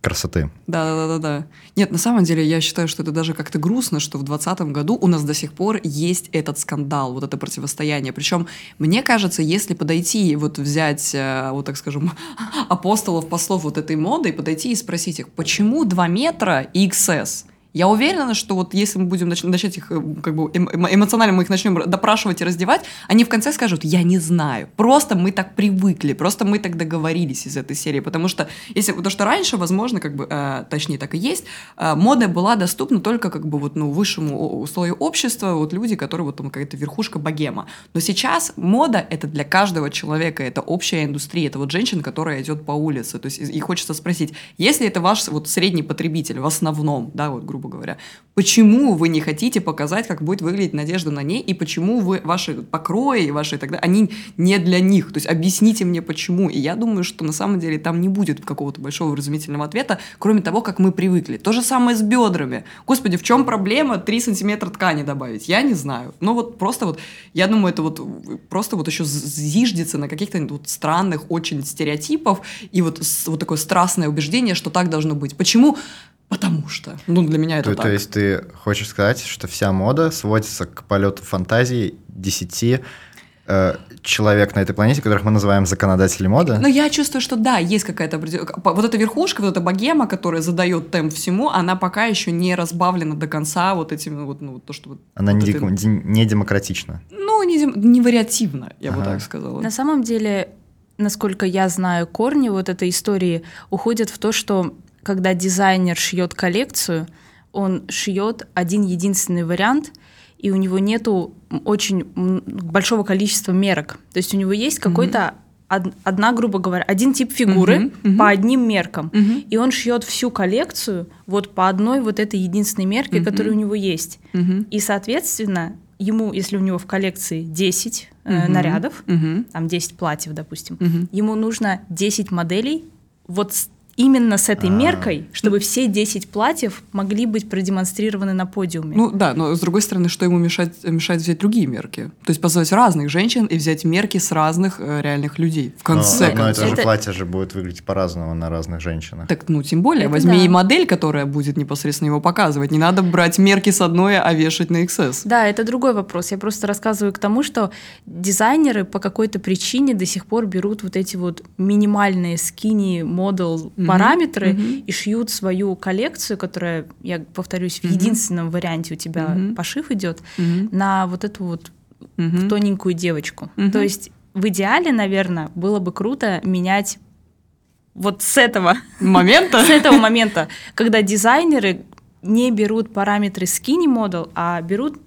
красоты. Да, да, да, да. Нет, на самом деле я считаю, что это даже как-то грустно, что в 2020 году у нас до сих пор есть этот скандал, вот это противостояние. Причем, мне кажется, если подойти, вот взять, э, вот так скажем, [laughs] апостолов, послов вот этой моды, и подойти и спросить их, почему 2 метра и XS? Я уверена, что вот если мы будем нач- начать их, э, как бы эм- эмо- эмоционально мы их начнем допрашивать и раздевать, они в конце скажут, я не знаю, просто мы так привыкли, просто мы так договорились из этой серии, потому что если, потому что раньше, возможно, как бы, э, точнее так и есть, э, мода была доступна только как бы вот ну высшему слою общества, вот люди, которые вот там какая-то верхушка богема. Но сейчас мода это для каждого человека, это общая индустрия, это вот женщина, которая идет по улице, то есть и хочется спросить, если это ваш вот средний потребитель в основном, да, вот грубо говоря, почему вы не хотите показать, как будет выглядеть надежда на ней, и почему вы ваши покрои, ваши далее, они не для них, то есть объясните мне почему, и я думаю, что на самом деле там не будет какого-то большого вразумительного ответа, кроме того, как мы привыкли. То же самое с бедрами. Господи, в чем проблема 3 сантиметра ткани добавить? Я не знаю. Ну вот просто вот, я думаю, это вот просто вот еще зиждется на каких-то вот странных очень стереотипов и вот, вот такое страстное убеждение, что так должно быть. Почему? Потому что. Ну, для меня это То, так. то есть ты хочешь сказать, что вся мода сводится к полету фантазии 10 э, человек на этой планете, которых мы называем законодатели моды? Но я чувствую, что да, есть какая-то Вот эта верхушка, вот эта богема, которая задает темп всему, она пока еще не разбавлена до конца вот этим вот, ну, то, что вот... Она вот не, этой- не демократична. Ну, не, дем- не вариативно, я бы Ага. так сказала. На самом деле, насколько я знаю, корни вот этой истории уходят в то, что когда дизайнер шьет коллекцию, он шьет один единственный вариант, и у него нету очень большого количества мерок. То есть у него есть какой-то од- одна, грубо говоря, один тип фигуры Мгм, мгм. по одним меркам. Мгм. И он шьет всю коллекцию вот по одной вот этой единственной мерке, Мгм. которая у него есть. Мгм. И, соответственно, ему, если у него в коллекции 10 э, Мгм. нарядов, Мгм. там 10 платьев, допустим, Мгм. ему нужно 10 моделей вот с именно с этой А. меркой, чтобы все 10 платьев могли быть продемонстрированы на подиуме. Ну да, но с другой стороны, что ему мешает, мешает взять другие мерки? То есть позвать разных женщин и взять мерки с разных э, реальных людей. В Но, конце но это концов. же Это- платье же будет выглядеть по-разному на разных женщинах. Так, ну, тем более, Это возьми да. и модель, которая будет непосредственно его показывать. Не надо брать мерки с одной, а вешать на XS. Да, это другой вопрос. Я просто рассказываю к тому, что дизайнеры по какой-то причине до сих пор берут вот эти вот минимальные скини модел Мгм, параметры мгм. и шьют свою коллекцию, которая, я повторюсь, в Мгм. единственном варианте у тебя Мгм. пошив идет, Мгм. на вот эту вот Мгм. тоненькую девочку. Мгм. То есть в идеале, наверное, было бы круто менять вот с этого Момента? [laughs] с этого момента, когда дизайнеры не берут параметры skinny model, а берут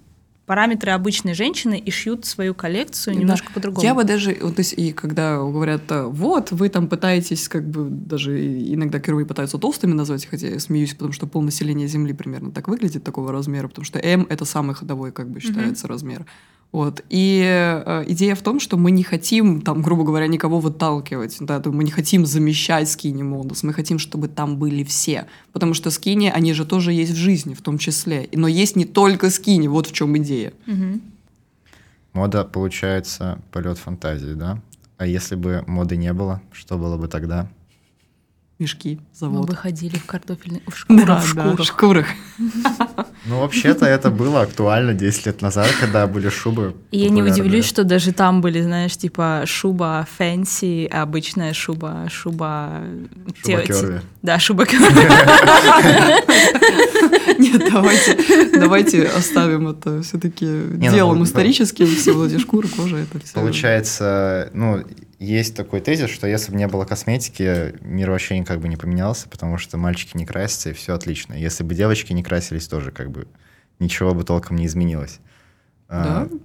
параметры обычной женщины и шьют свою коллекцию Да. немножко по-другому. Я бы даже, вот, то есть, и когда говорят, э, вот, вы там пытаетесь, как бы, даже иногда впервые пытаются толстыми назвать, хотя я смеюсь, потому что полнаселение Земли примерно так выглядит, такого размера, потому что М — это самый ходовой, как бы, считается размер. Вот. И э, идея в том, что мы не хотим, там, грубо говоря, никого выталкивать, да, мы не хотим замещать скини модус, мы хотим, чтобы там были все, потому что скини, они же тоже есть в жизни, в том числе, но есть не только скини, вот в чем идея. Мгм. Мода, получается, полет фантазии, да? А если бы моды не было, что было бы тогда? Мешки, Мы завод. бы ходили в картофельных в [laughs] шкурах. Да, в да, в шкурах. [laughs] Ну, вообще-то это было актуально 10 лет назад, когда были шубы. И я не удивлюсь, что даже там были, знаешь, типа шуба fancy, обычная шуба, шуба... Шуба. Да, шуба. [laughs] Нет, давайте, давайте оставим это все-таки ну, делом историческим. Все вот эти шкуры, кожа, это все. Получается, ну, есть такой тезис, что если бы не было косметики, мир вообще никак бы не поменялся, потому что мальчики не красятся, и все отлично. Если бы девочки не красились, тоже как бы ничего бы толком не изменилось. А, Да?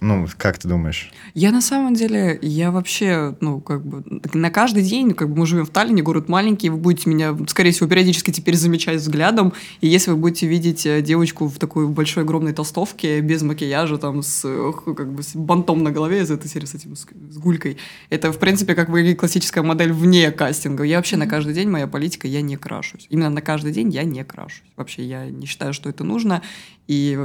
Ну, как ты думаешь? Я на самом деле, я вообще, ну, как бы, на каждый день, как бы мы живем в Таллине, город маленький, вы будете меня, скорее всего, периодически теперь замечать взглядом, и если вы будете видеть э, девочку в такой большой огромной толстовке, без макияжа, там, с, как бы, с бантом на голове из этой серии, с этим, с, гулькой, это, в принципе, как бы классическая модель вне кастинга. Я вообще на каждый день, моя политика, я не крашусь. Именно на каждый день я не крашусь. Вообще, я не считаю, что это нужно, и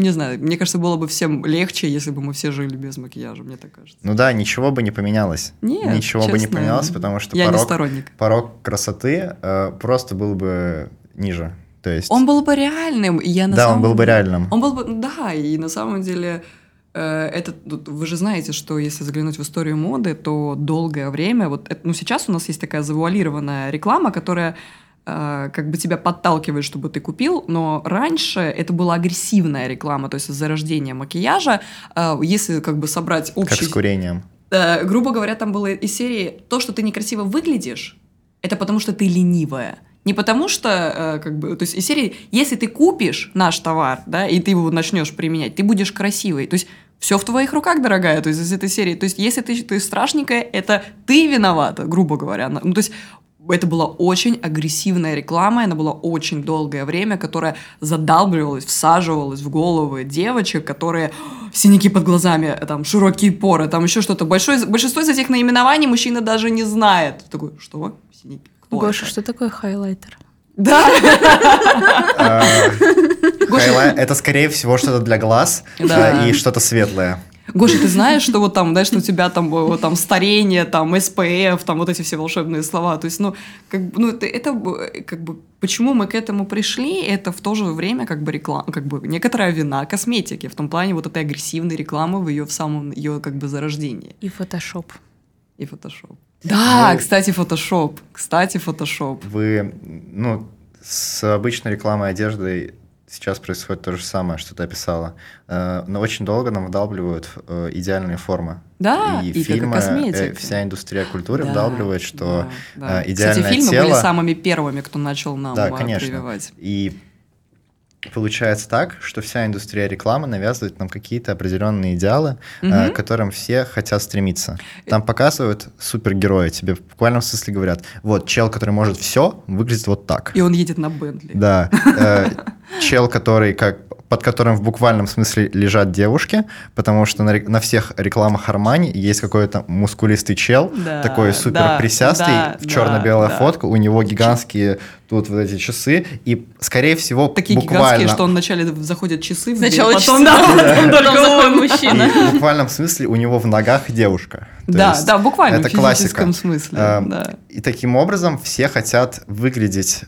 не знаю, мне кажется, было бы всем легче, если бы мы все жили без макияжа, мне так кажется. Ну да, ничего бы не поменялось. Нет, ничего бы не честно, поменялось, потому что Я не порог, сторонник. порог красоты э, просто был бы ниже. То есть, Он был бы реальным, и я на да, самом он был бы реальным. Он был бы, да, и на самом деле э, это, вы же знаете, что если заглянуть в историю моды, то долгое время, вот, это- ну сейчас у нас есть такая завуалированная реклама, которая э, как бы тебя подталкивает, чтобы ты купил, но раньше это была агрессивная реклама, то есть зарождение макияжа, Э, если как бы собрать Как общий... с курением. Э, грубо говоря, там было из серии «То, что ты некрасиво выглядишь, это потому что ты ленивая». Не потому что, э, как бы, то есть из серии «Если ты купишь наш товар, да, и ты его начнешь применять, ты будешь красивой». То есть все в твоих руках, дорогая, то есть из этой серии. То есть если ты, ты страшненькая, это ты виновата, грубо говоря. Ну, то есть это была очень агрессивная реклама, она была очень долгое время, которая задалбливалась, всаживалась в головы девочек, которые синяки под глазами, там широкие поры, там еще что-то. Большое, большинство из этих наименований мужчина даже не знает. Такой, что? Синяки? Кто Гоша, это?» что такое хайлайтер? Да, А, Это, скорее всего, что-то для глаз и что-то светлое. Гоша, ты знаешь, что вот там, знаешь, что у тебя там, э, вот там старение, там СПФ, там вот эти все волшебные слова. То есть, ну, как бы, ну это, это э, как бы, почему мы к этому пришли, это в то же время как бы реклама, как бы некоторая вина косметики, в том плане вот этой агрессивной рекламы в ее в самом ее как бы зарождении И фотошоп. и фотошоп. Да, Ну, кстати, фотошоп. Кстати, фотошоп. Вы, ну, с обычной рекламой одежды сейчас происходит то же самое, что ты описала. Э, Но очень долго нам вдалбливают э, идеальные формы. Да, и, и фильмы, косметика. э, вся индустрия культуры Да, вдалбливает, что да, да. идеальное Кстати, фильмы тело... были самыми первыми, кто начал нам Да, конечно. прививать. И получается так, что вся индустрия рекламы навязывает нам какие-то определенные идеалы, э, Мгм. к которым все хотят стремиться. Там показывают супергероя, тебе в буквальном смысле говорят, вот, чел, который может все, выглядит вот так. И он едет на Бентли. Да. э, [laughs] Чел, который как под которым в буквальном смысле лежат девушки, потому что на, на всех рекламах Армани есть какой-то мускулистый чел, Да, такой супер да, присястый, да, в черно-белая да, да. фотка, у него гигантские тут вот эти часы, и, скорее всего, Такие буквально... гигантские, что он вначале заходят часы, в дверь, Сначала потом, часы, да, [laughs] потом только заходит он. мужчина. И в буквальном смысле у него в ногах девушка. То Да, есть да, буквально, это в физическом классика. смысле, Э, да. И таким образом все хотят выглядеть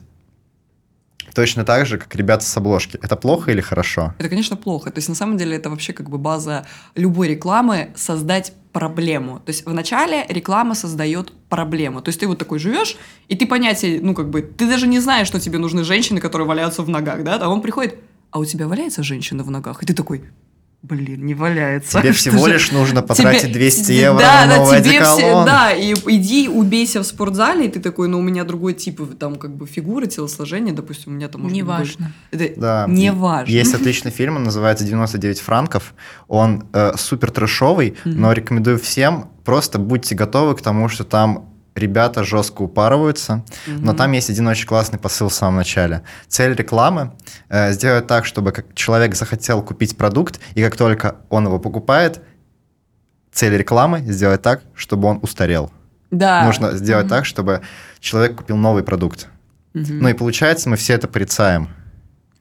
точно так же, как ребята с обложки. Это плохо или хорошо? Это, конечно, плохо. То есть, на самом деле, это вообще как бы база любой рекламы — создать проблему. То есть, вначале реклама создает проблему. То есть, ты вот такой живешь, и ты понятие, ну, как бы, ты даже не знаешь, что тебе нужны женщины, которые валяются в ногах, да? А он приходит, а у тебя валяется женщина в ногах? И ты такой, блин, не валяется. Тебе [laughs] всего же- лишь нужно [laughs] потратить Тебе- 200 евро да, на да, новый тебе все- да, и иди убейся в спортзале, и ты такой, ну, у меня другой тип, там, как бы, фигуры, телосложения, допустим, у меня там может Неважно. больше. Это Да. не важно. Есть [laughs] отличный фильм, он называется «99 франков». Он э, супер трэшовый, Мгм. но рекомендую всем, просто будьте готовы к тому, что там ребята жестко упарываются, но Мгм. там есть один очень классный посыл в самом начале. Цель рекламы э, сделать так, чтобы как человек захотел купить продукт, и как только он его покупает, цель рекламы сделать так, чтобы он устарел. Да. Нужно сделать Мгм. так, чтобы человек купил новый продукт. Мгм. Ну и получается, мы все это порицаем.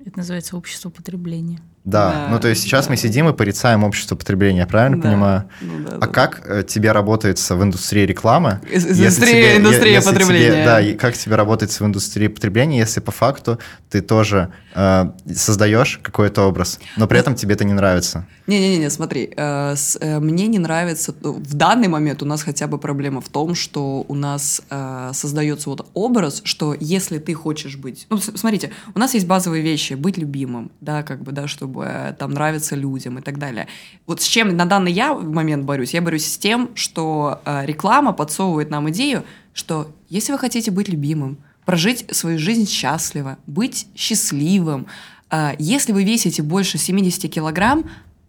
Это называется общество потребления. Да, Да, ну то есть сейчас да. мы сидим и порицаем общество потребления, я правильно Да. понимаю? Ну да, А да. как э, тебе работается в индустрии рекламы? Из- тебе- е- индустрия если тебе- потребления. да, и как тебе работается в индустрии потребления, если по факту ты тоже э, создаешь какой-то образ, но при этом тебе это не нравится? Не-не-не, смотри, э, с- э, мне не нравится, ну, в данный момент у нас хотя бы проблема в том, что у нас э, создается вот образ, что если ты хочешь быть, ну, смотрите, у нас есть базовые вещи, быть любимым, да, как бы, да, чтобы э, там нравиться людям и так далее. Вот с чем на данный я момент борюсь? Я борюсь с тем, что э, реклама подсовывает нам идею, что если вы хотите быть любимым, прожить свою жизнь счастливо, быть счастливым, э, если вы весите больше 70 килограмм,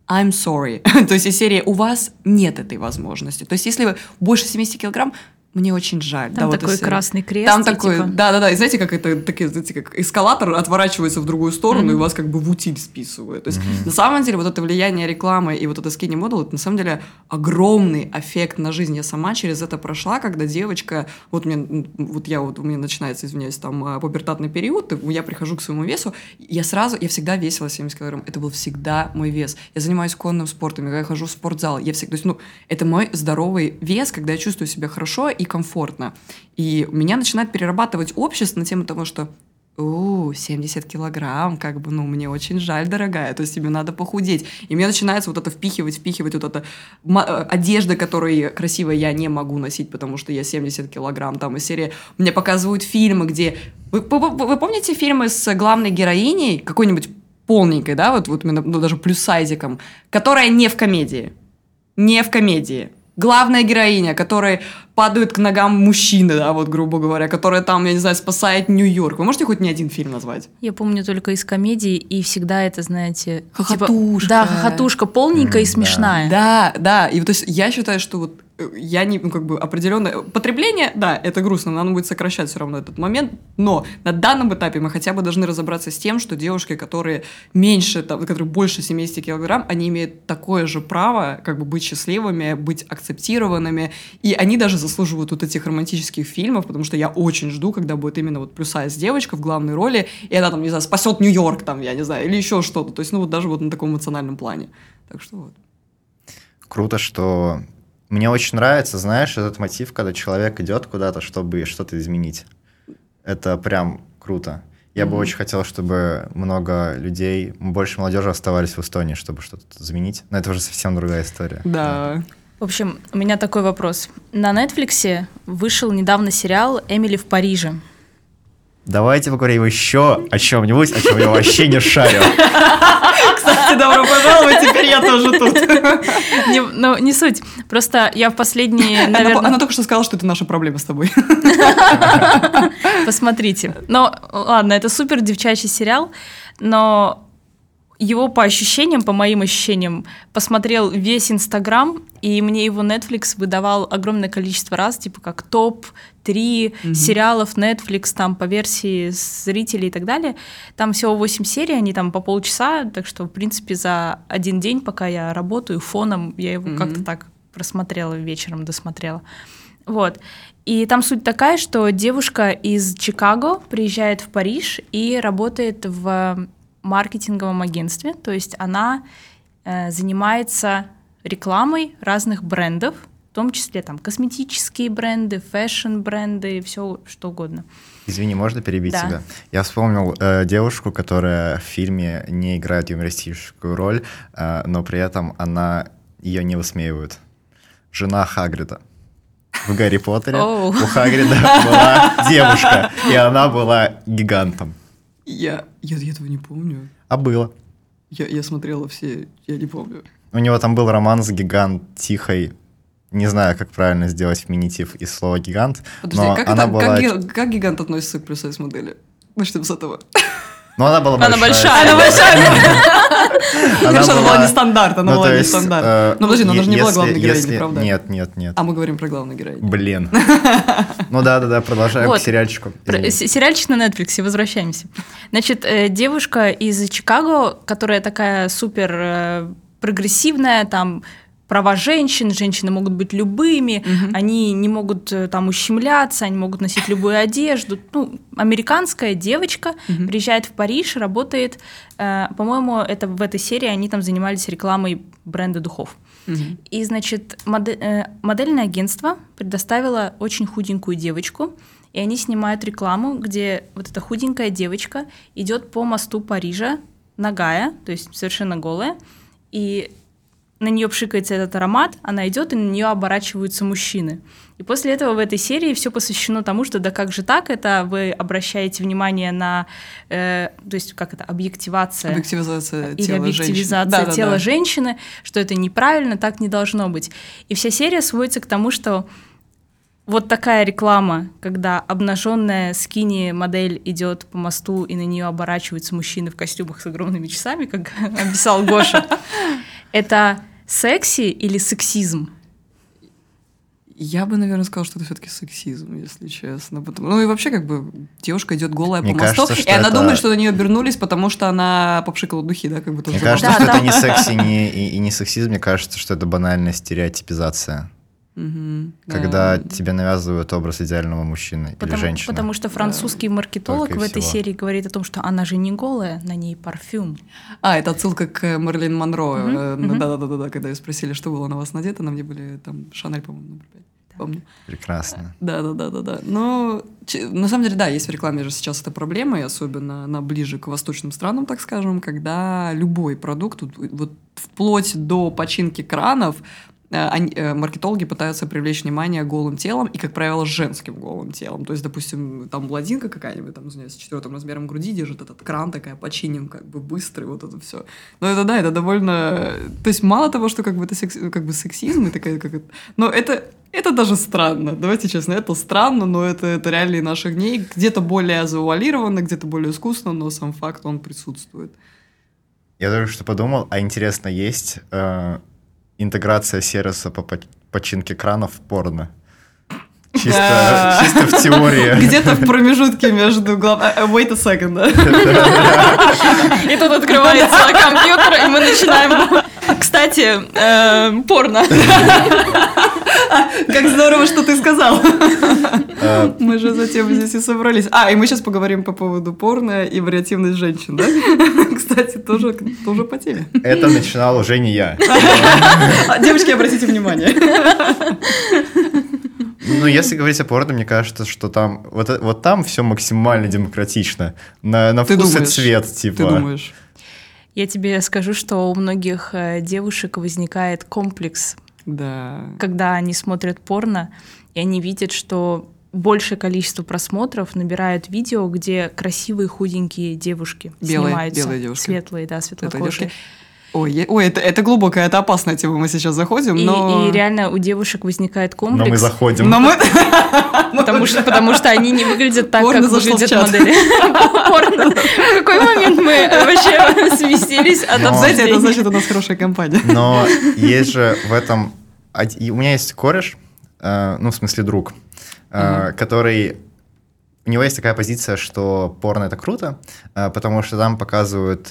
I'm sorry. [laughs] То есть из серии «У вас нет этой возможности». То есть если вы больше 70 килограмм, мне очень жаль. Там Да, вот такой из серии. красный крест. Там и такой, типа- да-да-да, и знаете, как это, такие, знаете, как эскалатор отворачивается в другую сторону, и Мгм. вас как бы в утиль списывает. То есть, на самом деле, вот это влияние рекламы и вот это skinny model, это на самом деле огромный эффект на жизнь. Я сама через это прошла, когда девочка, вот мне, вот я вот, у меня начинается, извиняюсь, там, а, пубертатный период, и я прихожу к своему весу, я сразу, я всегда весила 70 килограмм, это был всегда мой вес. Я занимаюсь конным спортом, я хожу в спортзал, я всегда, то есть, ну, это мой здоровый вес, когда я чувствую себя хорошо и комфортно. И меня начинает перерабатывать общество на тему того, что у 70 килограмм, как бы, ну, мне очень жаль, дорогая, то есть тебе надо похудеть. И мне начинается вот это впихивать, впихивать вот это ма- э, одежда, которую красивой я не могу носить, потому что я 70 килограмм, там из серии мне показывают фильмы, где... Вы, вы- вы- помните фильмы с главной героиней, какой-нибудь полненькой, да, вот, вот ну, даже плюс-сайзиком, которая не в комедии? Не в комедии. Главная героиня, которая падает к ногам мужчины, да, вот грубо говоря, которая там, я не знаю, спасает Нью-Йорк. Вы можете хоть не один фильм назвать? Я помню только из комедии, и всегда это, знаете... типа- Хохотушка. да, хохотушка полненькая и М, да. смешная. Да, да. И вот, то есть я считаю, что вот я не, ну, как бы определенное потребление, да, это грустно, надо будет сокращать все равно этот момент, но на данном этапе мы хотя бы должны разобраться с тем, что девушки, которые меньше, там, которые больше 70 килограмм, они имеют такое же право, как бы быть счастливыми, быть акцептированными, и они даже заслуживают вот этих романтических фильмов, потому что я очень жду, когда будет именно вот плюс-сайз девочка в главной роли, и она там, не знаю, спасет Нью-Йорк, там, я не знаю, или еще что-то, то есть, ну, вот даже вот на таком эмоциональном плане. Так что вот. Круто, что... Мне очень нравится, знаешь, этот мотив, когда человек идет куда-то, чтобы что-то изменить. Это прям круто. Я бы Мгм. очень хотел, чтобы много людей, больше молодежи оставались в Эстонии, чтобы что-то изменить. Но это уже совсем другая история. Да. В общем, у меня такой вопрос. На Netflix вышел недавно сериал «Эмили в Париже». Давайте поговорим еще о чем-нибудь, о чем я вообще не шарю. [laughs] Кстати, добро пожаловать, теперь я тоже тут. [laughs] Не, ну, не суть. Просто я в последние, Она, наверное... она только что сказала, что это наша проблема с тобой. [laughs] Посмотрите. Но ладно, это супер девчачий сериал, но его по ощущениям, по моим ощущениям, посмотрел весь Инстаграм, и мне его Netflix выдавал огромное количество раз, типа как топ-3 Мгм. сериалов Netflix, там по версии зрителей и так далее. Там всего 8 серий, они там по полчаса, так что, в принципе, за один день, пока я работаю фоном, я его Мгм. как-то так просмотрела вечером, досмотрела. Вот. И там суть такая, что девушка из Чикаго приезжает в Париж и работает в маркетинговом агентстве. То есть она э, занимается рекламой разных брендов, в том числе там косметические бренды, фэшн-бренды, все что угодно. Извини, можно перебить Да. тебя? Я вспомнил э, девушку, которая в фильме не играет юмористическую роль, э, но при этом она ее не высмеивают. Жена Хагрида. В Гарри Поттере Оу. у Хагрида была девушка, и она была гигантом. Я, я, я этого не помню. А было. Я, я смотрела все, я не помню. У него там был роман с гигантихой. Не знаю, как правильно сделать феминитив из слова гигант, Подожди, но как, она это, была... как, как гигант относится к плюс модели? Начнем с этого. Ну, она была Она большая. большая. Конечно, она была не стандарт, она Ну, была не стандарт. э, Ну, подожди, но она же не была главной героиней, правда? Нет, нет, нет. А мы говорим про главную героиню. Блин. [laughs] Ну да, да, да, продолжаем к сериальчику. Сериальчик на Netflix, возвращаемся. Значит, э, девушка из Чикаго, которая такая супер э, прогрессивная, там права женщин, женщины могут быть любыми, Мгм. они не могут э, там ущемляться, они могут носить любую одежду. Ну, американская девочка Мгм. приезжает в Париж, работает, э, по-моему, это в этой серии они там занимались рекламой бренда духов. Мгм. И, значит, моде- э, модельное агентство предоставило очень худенькую девочку, и они снимают рекламу, где вот эта худенькая девочка идет по мосту Парижа, нагая, то есть совершенно голая, и на нее пшикается этот аромат, она идет, и на нее оборачиваются мужчины. И после этого в этой серии все посвящено тому, что да как же так, это вы обращаете внимание на, э, то есть как это, объективация Объективизация или тела объективизация женщины. Да-да-да. тела женщины, что это неправильно, так не должно быть. И вся серия сводится к тому, что вот такая реклама, когда обнаженная скини модель идет по мосту и на нее оборачиваются мужчины в костюмах с огромными часами, как [laughs] описал Гоша, это секси или сексизм? Я бы, наверное, сказала, что это все-таки сексизм, если честно. Потому- Ну и вообще, как бы, девушка идет голая Мне по мосту, кажется, и она это- думает, что на нее обернулись, потому что она попшикала духи, да, как бы тоже Мне кажется, Да, что да. это не секси не, и, и не сексизм, мне кажется, что это банальная стереотипизация. Да. Когда тебе навязывают образ идеального мужчины или Потому, женщины. потому что французский маркетолог Только и в этой всего. серии говорит о том, что она же не голая, на ней парфюм. А, это отсылка к э, Мерлин Монро. Э. Да-да-да, когда ее спросили, что было на вас надето, на мне были там Шанель, по-моему, номер пять. Помню. Прекрасно. Да, да, да, да, да. Но на самом деле, да, есть в рекламе же сейчас эта проблема, и особенно она ближе к восточным странам, так скажем, когда любой продукт, вот, вот вплоть до починки кранов, э, они- э, маркетологи пытаются привлечь внимание голым телом и, как правило, женским голым телом. То есть, допустим, там бладинка какая-нибудь, там, с четвертым размером груди держит этот кран, такая починим, как бы быстрый, вот это все. Но это да, это довольно... То есть, мало того, что как бы это секс- как бы сексизм и такая, как. Но это, это даже странно. Давайте честно, это странно, но это, это реалии наших дней. Где-то более завуалировано, где-то более искусно, но сам факт, он присутствует. Я только что подумал, а интересно, есть э, интеграция сервиса по по- починке кранов в порно? Чисто, чисто в теории. Где-то в промежутке между глав... а, а, Wait a second, да? И тут открывается компьютер, и мы начинаем. Кстати, э, порно. Как здорово, что ты сказал. Э, Мы же затем здесь и собрались. А, и мы сейчас поговорим по поводу порно и вариативность женщин, да? Кстати, тоже, тоже по теме. Это начинал уже не я. А, Девочки, обратите внимание. Ну, если говорить о порно, мне кажется, что там вот, вот там все максимально демократично. На, на Ты вкус и думаешь? цвет, типа. Ты думаешь? Я тебе скажу, что у многих э, девушек возникает комплекс, Да. когда они смотрят порно, и они видят, что большее количество просмотров набирают видео, где красивые худенькие девушки Белые- снимаются. белые девушки. Светлые, да, светлокожие. девушки. Ой, я- ой это, это глубокая, это опасная тема, мы сейчас заходим, И, но... и реально у девушек возникает Но мы комплекс. заходим. Но мы... [laughs] Потому что, потому что они не выглядят так, Порно как выглядят чат. модели. [laughs] Порно. В какой момент мы вообще [laughs] сместились от Но- Знаете, это значит, у нас хорошая компания. Но есть же в этом... У меня есть кореш, э, ну, в смысле друг, э, который... У него есть такая позиция, что порно — это круто, э, потому что там показывают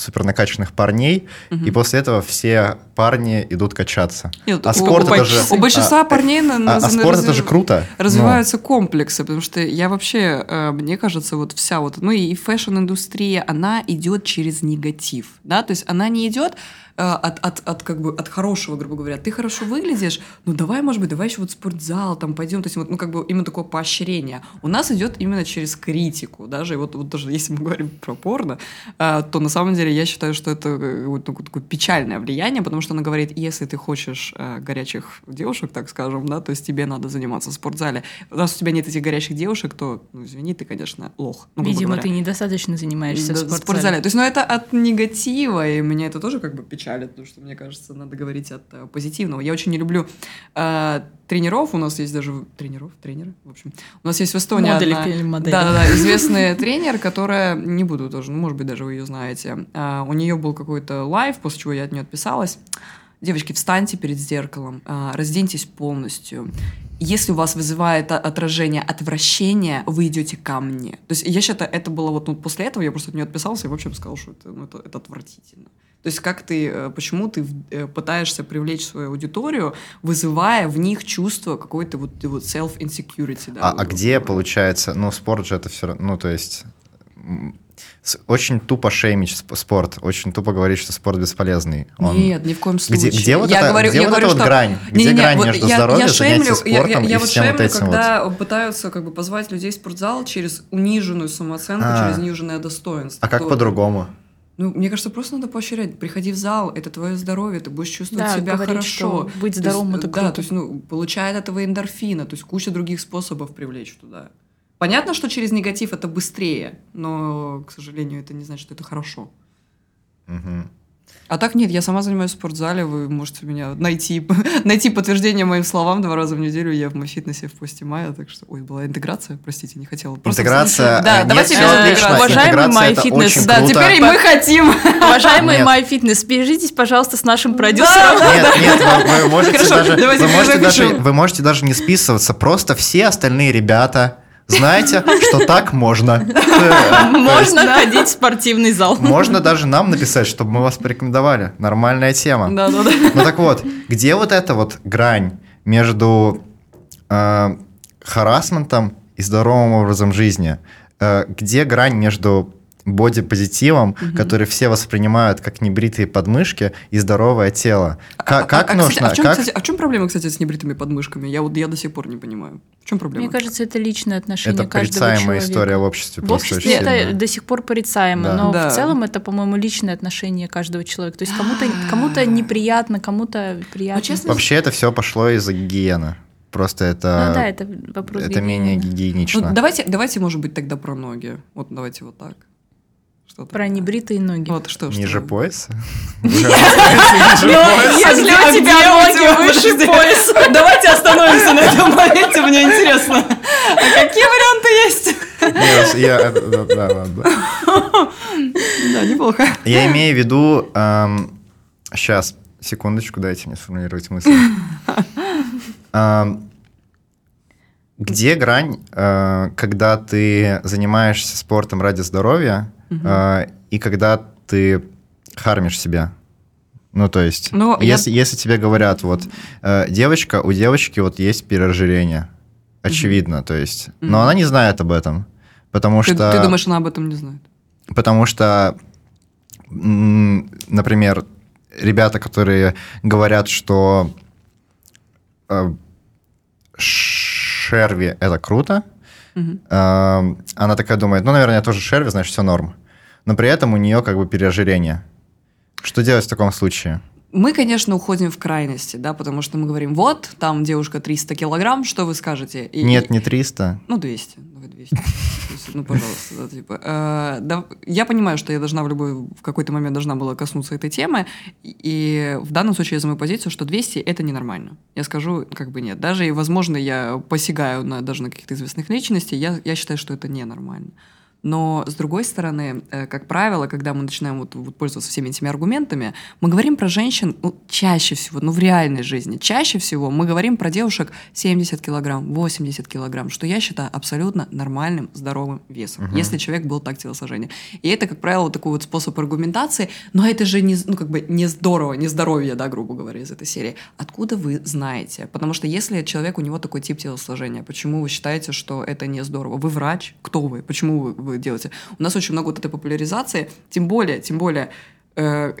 э, супер накачанных парней, Мгм. и после этого все парни идут качаться. Нет, А у- спорт у, это же... У большинства а, парней на- А, на- а спорт это же круто. Ну, развиваются комплексы, потому что я вообще, э, мне кажется, вот вся вот, ну и фэшн-индустрия, она идет через негатив, да, то есть она не идет от, от, от, как бы, от хорошего, грубо говоря. Ты хорошо выглядишь, ну давай, может быть, давай еще вот спортзал, там пойдем, то есть вот, ну как бы именно такое поощрение. У нас идет именно через критику, даже, и вот, вот даже если мы говорим про порно, э, то на самом деле я считаю, что это э, вот такое, такое печальное влияние, потому что она говорит, если ты хочешь э, горячих девушек, так скажем, да, то есть тебе надо заниматься в спортзале. Раз у тебя нет этих горячих девушек, то, ну, извини, ты, конечно, лох. ну, Видимо, говоря. ты недостаточно занимаешься в Да, спортзале. То есть, ну, это от негатива, и меня это тоже как бы печалит, потому что, мне кажется, надо говорить от э, позитивного. Я очень не люблю э, тренеров, у нас есть даже... Тренеров? Тренеры? В общем, у нас есть в Эстонии Модели одна... модели. Да-да-да, известный тренер, которая, не буду тоже, ну, может быть, даже вы ее знаете, А, у нее был какой-то live, после чего я от нее отписалась. Девочки, встаньте перед зеркалом, а, разденьтесь полностью. Если у вас вызывает отражение отвращения, вы идете ко мне. То есть я считаю, это было вот ну, после этого, я просто от нее отписался и, в общем, сказал, что это, ну, это, это отвратительно. То есть как ты, э, почему ты э, пытаешься привлечь свою аудиторию, вызывая в них чувство какой-то вот, вот self-insecurity. Да, А, вот, а где, вот. получается, ну, спорт же это все равно, ну, то есть, очень тупо шеймить сп- спорт, очень тупо говорить, что спорт бесполезный. Он- Нет, ни в коем случае. Где, где вот, я это, говорю, где я вот говорю, эта вот что... грань? Где Не-не-не, грань вот между я- здоровьем, я шеймлю- я- спортом я, я и вот всем вот шеймлю, этим вот? когда пытаются как бы позвать людей в спортзал через униженную самооценку, А. через униженное достоинство. А как по-другому? Ну, мне кажется, просто надо поощрять. Приходи в зал, это твое здоровье, ты будешь чувствовать Да, себя говорить, хорошо. что быть То есть, здоровым это Да, круто. то есть, ну, получает от этого эндорфина, то есть куча других способов привлечь туда. Понятно, что через негатив это быстрее, но, к сожалению, это не значит, что это хорошо. Мгм. А так нет, я сама занимаюсь в спортзале, вы можете меня найти, [laughs] найти подтверждение моим словам два раза в неделю. Я в фитнесе в посте мая, так что... Ой, была интеграция, простите, не хотела. Просто- Интеграция, Да, э, давайте интеграции. отлично, Уважаемый MyFitness, Да, круто. теперь и мы хотим. [laughs] Уважаемый. MyFitness, свяжитесь, пожалуйста, с нашим продюсером. Нет, нет, вы, вы можете Хорошо, даже, давайте вы можете даже, запишем. вы можете даже не списываться, просто все остальные ребята знаете, что так можно. [laughs] Можно ходить в спортивный зал. Можно даже нам написать, чтобы мы вас порекомендовали. Нормальная тема. Да, да, да. Ну так вот, где вот эта вот грань между э, харасментом и здоровым образом жизни? Э, где грань между бодипозитивом, который все воспринимают как небритые подмышки, и здоровое тело? Ка- А- Как а, нужно? Кстати, а, в чем, как- кстати, а в чем проблема, кстати, с небритыми подмышками? Я вот я до сих пор не понимаю. В чем проблема? Мне кажется, это личное отношение Это каждого порицаемая человека. история в обществе. В просто обществе очень это сильно. до сих пор порицаемо, Да. но Да. в целом это, по-моему, личное отношение каждого человека. То есть кому-то кому-то неприятно, кому-то приятно. Честно, Вообще это все пошло из-за гигиены. Просто это, Ну да, это вопрос это менее гигиенично. Ну, давайте, давайте, может быть, тогда про ноги. Вот давайте вот так. Что Про небритые ноги. Вот что, что [laughs] Ниже вы- [laughs] пояса? Если А у тебя тебя- ноги выше пояса. Давайте остановимся на этом моменте, мне интересно. А какие варианты есть? Я- да, да, ладно. Да, неплохо. Я имею в виду... Сейчас, секундочку, дайте мне сформулировать мысль. Где грань, э, когда ты занимаешься спортом ради здоровья, э, и когда ты хармишь себя? Ну, то есть, Ну, я- если, если тебе говорят, вот, э, девочка, у девочки вот есть переожирение, очевидно, то есть, но Мгм. она не знает об этом, потому Ты, что... ты думаешь, она об этом не знает? Потому что, например, ребята, которые говорят, что э, шерви это круто, Мгм. э, она такая думает, ну, наверное, я тоже шерви, значит, все норм. Но при этом у нее как бы переожирение. Что делать в таком случае? Мы, конечно, уходим в крайности, да, потому что мы говорим, вот, там девушка 300 килограмм, что вы скажете? И, Нет, не 300. Ну, 200. Давай 200. [laughs] Ну, пожалуйста, да, типа. Э, да, я понимаю, что я должна в любой, в какой-то момент должна была коснуться этой темы, и в данном случае я за мою позицию, что 200 – это ненормально. Я скажу, как бы нет. Даже, и, возможно, я посягаю на, даже на каких-то известных личностей, я, я считаю, что это ненормально. Но, с другой стороны, э, как правило, когда мы начинаем вот, вот пользоваться всеми этими аргументами, мы говорим про женщин ну, чаще всего, ну, в реальной жизни, чаще всего мы говорим про девушек 70 килограмм, 80 килограмм, что я считаю абсолютно нормальным, здоровым весом, угу. если человек был так телосложения. И это, как правило, вот такой вот способ аргументации, но это же не, ну, как бы не здорово, не здоровье, да, грубо говоря, из этой серии. Откуда вы знаете? Потому что если человек, у него такой тип телосложения, почему вы считаете, что это не здорово? Вы врач? Кто вы? Почему вы вы делаете. У нас очень много вот этой популяризации, тем более, тем более,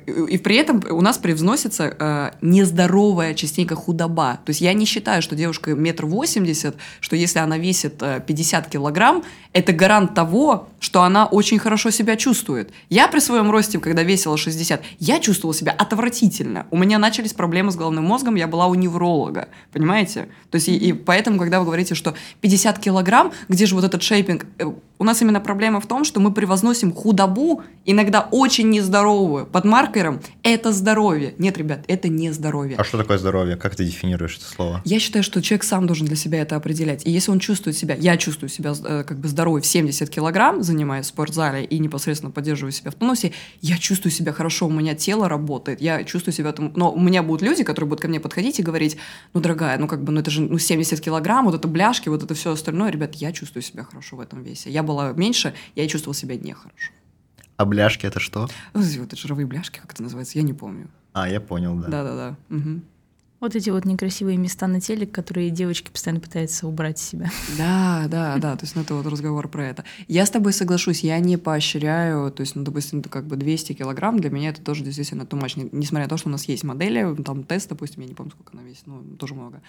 и при этом у нас привносится э, нездоровая частенько худоба. То есть я не считаю, что девушка метр восемьдесят, что если она весит 50 э, килограмм, это гарант того, что она очень хорошо себя чувствует. Я при своем росте, когда весила 60, я чувствовала себя отвратительно. У меня начались проблемы с головным мозгом, я была у невролога, понимаете? То есть и, и поэтому, когда вы говорите, что 50 килограмм, где же вот этот шейпинг, у нас именно проблема в том, что мы превозносим худобу, иногда очень нездоровую, под маркером «это здоровье». Нет, ребят, это не здоровье. А что такое здоровье? Как ты дефинируешь это слово? Я считаю, что человек сам должен для себя это определять. И если он чувствует себя, я чувствую себя э, как бы здоровой в 70 килограмм, занимаясь в спортзале и непосредственно поддерживаю себя в тонусе, я чувствую себя хорошо, у меня тело работает, я чувствую себя... Там... Но у меня будут люди, которые будут ко мне подходить и говорить, ну, дорогая, ну, как бы, ну, это же ну, 70 килограмм, вот это бляшки, вот это все остальное. Ребят, я чувствую себя хорошо в этом весе. Я была меньше, я чувствовала себя нехорошо. А бляшки это что? Вот эти жировые бляшки, как это называется, я не помню. А, я понял, да. Да-да-да. Угу. Вот эти вот некрасивые места на теле, которые девочки постоянно пытаются убрать из себя. Да, да, да, то есть ну, это вот разговор про это. Я с тобой соглашусь, я не поощряю, то есть, ну, допустим, как бы 200 килограмм, для меня это тоже действительно too much, несмотря на то, что у нас есть модели, там тест, допустим, я не помню, сколько она весит, ну, тоже много.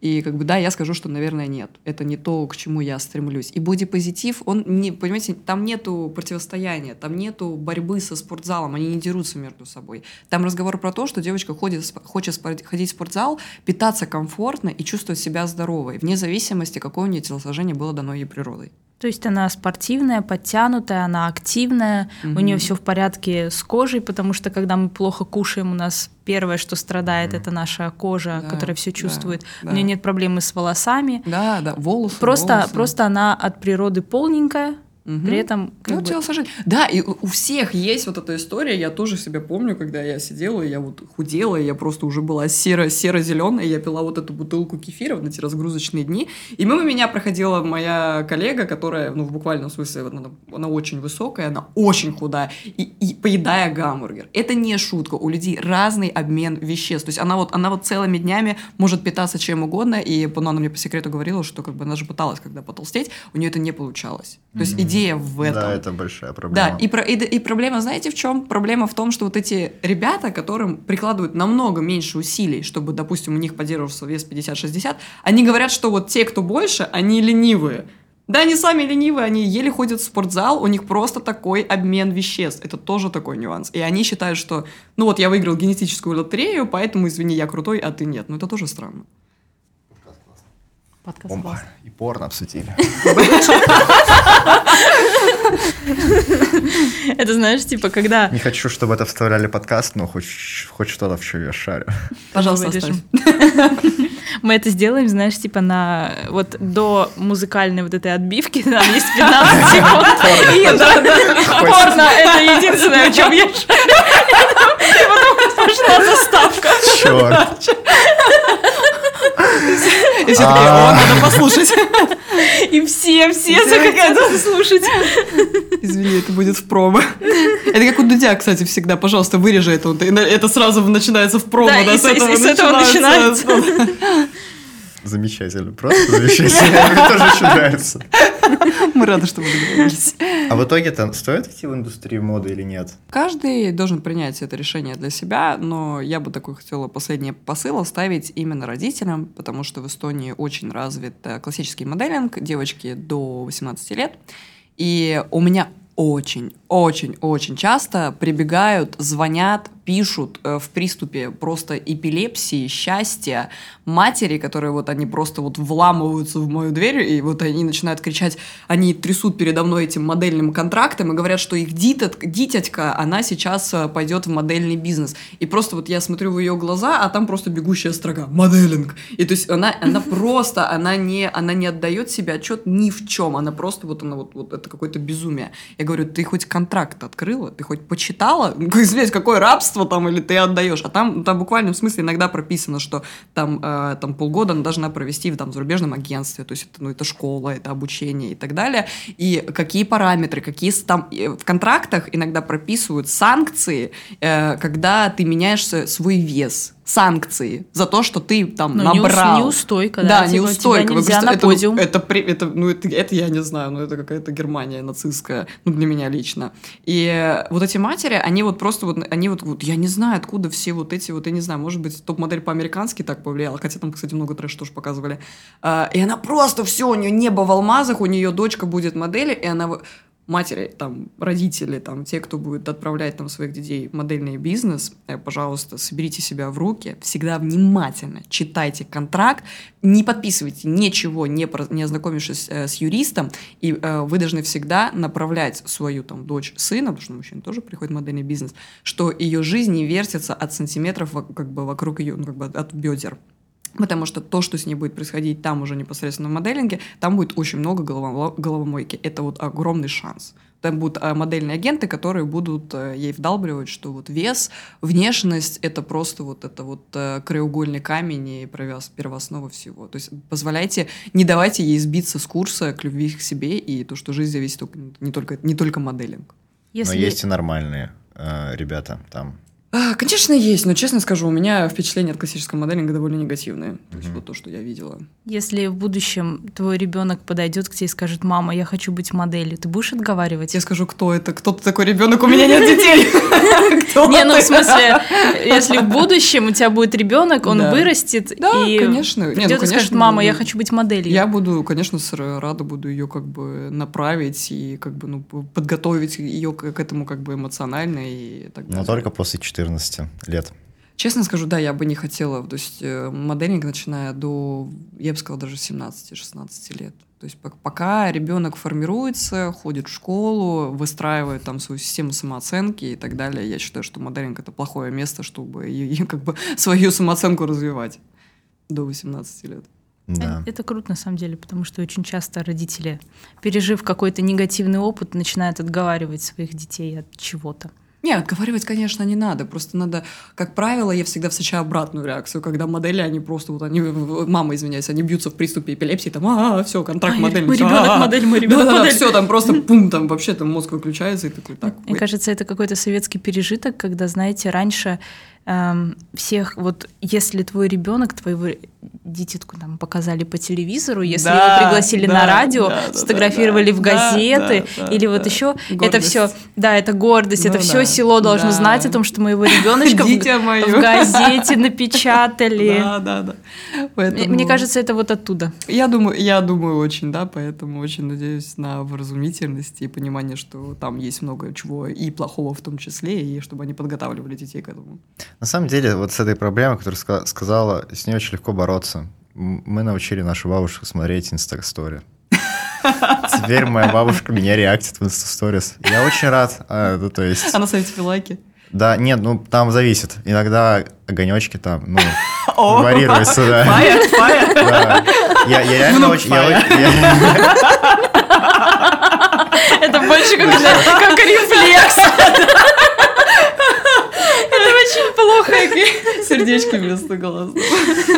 И как бы да, я скажу, что, наверное, нет. Это не то, к чему я стремлюсь. И бодипозитив, он не, понимаете, там нету противостояния, там нету борьбы со спортзалом, они не дерутся между собой. Там разговор про то, что девочка ходит, хочет ходить в спортзал, питаться комфортно и чувствовать себя здоровой, вне зависимости, какое у нее телосложение было дано ей природой. То есть она спортивная, подтянутая, она активная, mm у нее все в порядке с кожей, потому что когда мы плохо кушаем, у нас первое, что страдает, mm это наша кожа, да, которая все чувствует. Да, у нее нет проблемы с волосами. Да, да, волосы. Просто, волосы. просто она от природы полненькая, Угу. При этом... Как ну, бы... телосложение. Да, и у всех есть вот эта история. Я тоже себя помню, когда я сидела, я вот худела, я просто уже была серо серо-зеленая, я пила вот эту бутылку кефира в эти разгрузочные дни. И мимо меня проходила моя коллега, которая, ну, в буквальном смысле, она, она очень высокая, она очень худая, и, и поедая гамбургер. Это не шутка. У людей разный обмен веществ. То есть она вот, она вот целыми днями может питаться чем угодно, и ну, она мне по секрету говорила, что как бы она же пыталась когда потолстеть, у нее это не получалось. То есть идея идея в этом. Да, это большая проблема. Да, и, про, и, и проблема, знаете, в чем? Проблема в том, что вот эти ребята, которым прикладывают намного меньше усилий, чтобы, допустим, у них поддерживался вес 50-60, они говорят, что вот те, кто больше, они ленивые. Да, они сами ленивые, они еле ходят в спортзал, у них просто такой обмен веществ. Это тоже такой нюанс. И они считают, что, ну вот я выиграл генетическую лотерею, поэтому, извини, я крутой, а ты нет. Ну это тоже странно. Подкаст Опа, и порно обсудили. Это знаешь, типа, когда... Не хочу, чтобы это вставляли подкаст, но хоть, хоть что-то, в чем я шарю. Пожалуйста. Мы это сделаем, знаешь, типа на... Вот до музыкальной вот этой отбивки там есть 15 [laughs] секунд. Порно — это единственное, о чем я шарю. И потом пошла заставка. Черт. И все таки о, надо послушать. [laughs] И все, все захотят слушать. Извини, это будет в промо. Это как у Дудя, кстати, всегда. Пожалуйста, вырежи это. Это сразу начинается в промо. Да, с этого начинается. [laughs] Замечательно, просто замечательно. [laughs] Мне тоже очень нравится. Мы рады, что вы договорились. А в итоге там стоит идти в индустрию моды или нет? Каждый должен принять это решение для себя, но я бы такой хотела последний посыл оставить именно родителям, потому что в Эстонии очень развит э, классический моделинг, девочки до 18 лет. И у меня очень, очень, очень часто прибегают, звонят, пишут э, в приступе просто эпилепсии, счастья, матери, которые вот они просто вот вламываются в мою дверь, и вот они начинают кричать, они трясут передо мной этим модельным контрактом и говорят, что их дитят, дитятка, она сейчас э, пойдет в модельный бизнес. И просто вот я смотрю в ее глаза, а там просто бегущая строга «моделинг». И то есть она, она [laughs] просто, она не, она не отдает себе отчет ни в чем, она просто вот она вот, вот это какое-то безумие. Я говорю, ты хоть контракт открыла, ты хоть почитала? Извиняюсь, какое рабство там, или ты отдаешь? А там, там буквально в смысле иногда прописано, что там, э, там полгода она должна провести в там, зарубежном агентстве, то есть это, ну, это школа, это обучение и так далее. И какие параметры, какие там в контрактах иногда прописывают санкции, э, когда ты меняешь свой вес санкции за то, что ты там ну, набрал. Неустойка, да. Да, типа, неустойка. Нельзя на это, подиум. Это, это, это, ну, это, это я не знаю, но это какая-то Германия нацистская, ну, для меня лично. И вот эти матери, они вот просто вот, они вот, вот, я не знаю, откуда все вот эти вот, я не знаю, может быть, топ-модель по-американски так повлияла, хотя там, кстати, много трэш тоже показывали. А, и она просто все, у нее небо в алмазах, у нее дочка будет модели, и она матери, там, родители, там, те, кто будет отправлять там своих детей в модельный бизнес, э, пожалуйста, соберите себя в руки, всегда внимательно читайте контракт, не подписывайте ничего, не, про, не ознакомившись э, с юристом, и э, вы должны всегда направлять свою там дочь, сына, потому что мужчина тоже приходит в модельный бизнес, что ее жизнь не вертится от сантиметров как бы вокруг ее, ну, как бы от бедер. Потому что то, что с ней будет происходить там уже непосредственно в моделинге, там будет очень много головомойки. Это вот огромный шанс. Там будут а, модельные агенты, которые будут э, ей вдалбливать, что вот вес, внешность — это просто вот это вот э, краеугольный камень и первооснова всего. То есть позволяйте, не давайте ей сбиться с курса к любви к себе и то, что жизнь зависит не только, не только моделинг. Если... Но есть и нормальные э, ребята там, конечно, есть, но честно скажу, у меня впечатления от классического моделинга довольно негативные. То есть вот то, что я видела. Если в будущем твой ребенок подойдет к тебе и скажет, мама, я хочу быть моделью, ты будешь отговаривать? Я скажу, кто это? Кто ты такой ребенок? У меня нет детей. [laughs] Не, ну в смысле, если в будущем у тебя будет ребенок, он вырастет и конечно. придет и скажет, мама, я хочу быть моделью. Я буду, конечно, рада буду ее как бы направить и как бы ну подготовить ее к этому как бы эмоционально и так далее. Но только после 14 лет. Честно скажу, да, я бы не хотела, то есть э, моделинг начиная до, я бы сказала, даже 17-16 лет. То есть пока ребенок формируется, ходит в школу, выстраивает там свою систему самооценки и так далее, я считаю, что моделинг это плохое место, чтобы [laughs] и, и, как бы свою самооценку развивать до 18 лет. Да. Это круто на самом деле, потому что очень часто родители, пережив какой-то негативный опыт, начинают отговаривать своих детей от чего-то. Не, отговаривать, конечно, не надо. Просто надо, как правило, я всегда встречаю обратную реакцию, когда модели, они просто вот они, мама, извиняюсь, они бьются в приступе эпилепсии, там, а, все, контракт а, модель. Мой ребенок модель, мой ребенок да, модель. Да, все, там просто пум, там вообще там мозг выключается и такой, так. Мне кажется, это какой-то советский пережиток, когда, знаете, раньше всех, вот если твой ребенок, твоего дитятку там показали по телевизору, если да, его пригласили да, на радио, да, сфотографировали да, в газеты да, да, или да, вот да. еще, это все, да, это гордость, ну, это да, все село должно да. знать о том, что моего ребеночка в, в газете напечатали. [laughs] Да, да, да. Поэтому... Мне кажется, это вот оттуда. Я думаю, я думаю очень, да, поэтому очень надеюсь на вразумительность и понимание, что там есть много чего и плохого в том числе, и чтобы они подготавливали детей к этому. На самом деле, вот с этой проблемой, которую сказала, с ней очень легко бороться. Мы научили нашу бабушку смотреть инстагстори. Теперь моя бабушка меня реактит в инстасторис. Я очень рад. А, ну, то есть... Она ставит тебе лайки? Да, нет, ну там зависит. Иногда огонечки там, ну, [laughs] варьируются, да. [laughs] Фаер, фаер. Да. Я, я реально очень... [laughs] Это больше как рефлекс. Очень плохо. Сердечки вместо глаз.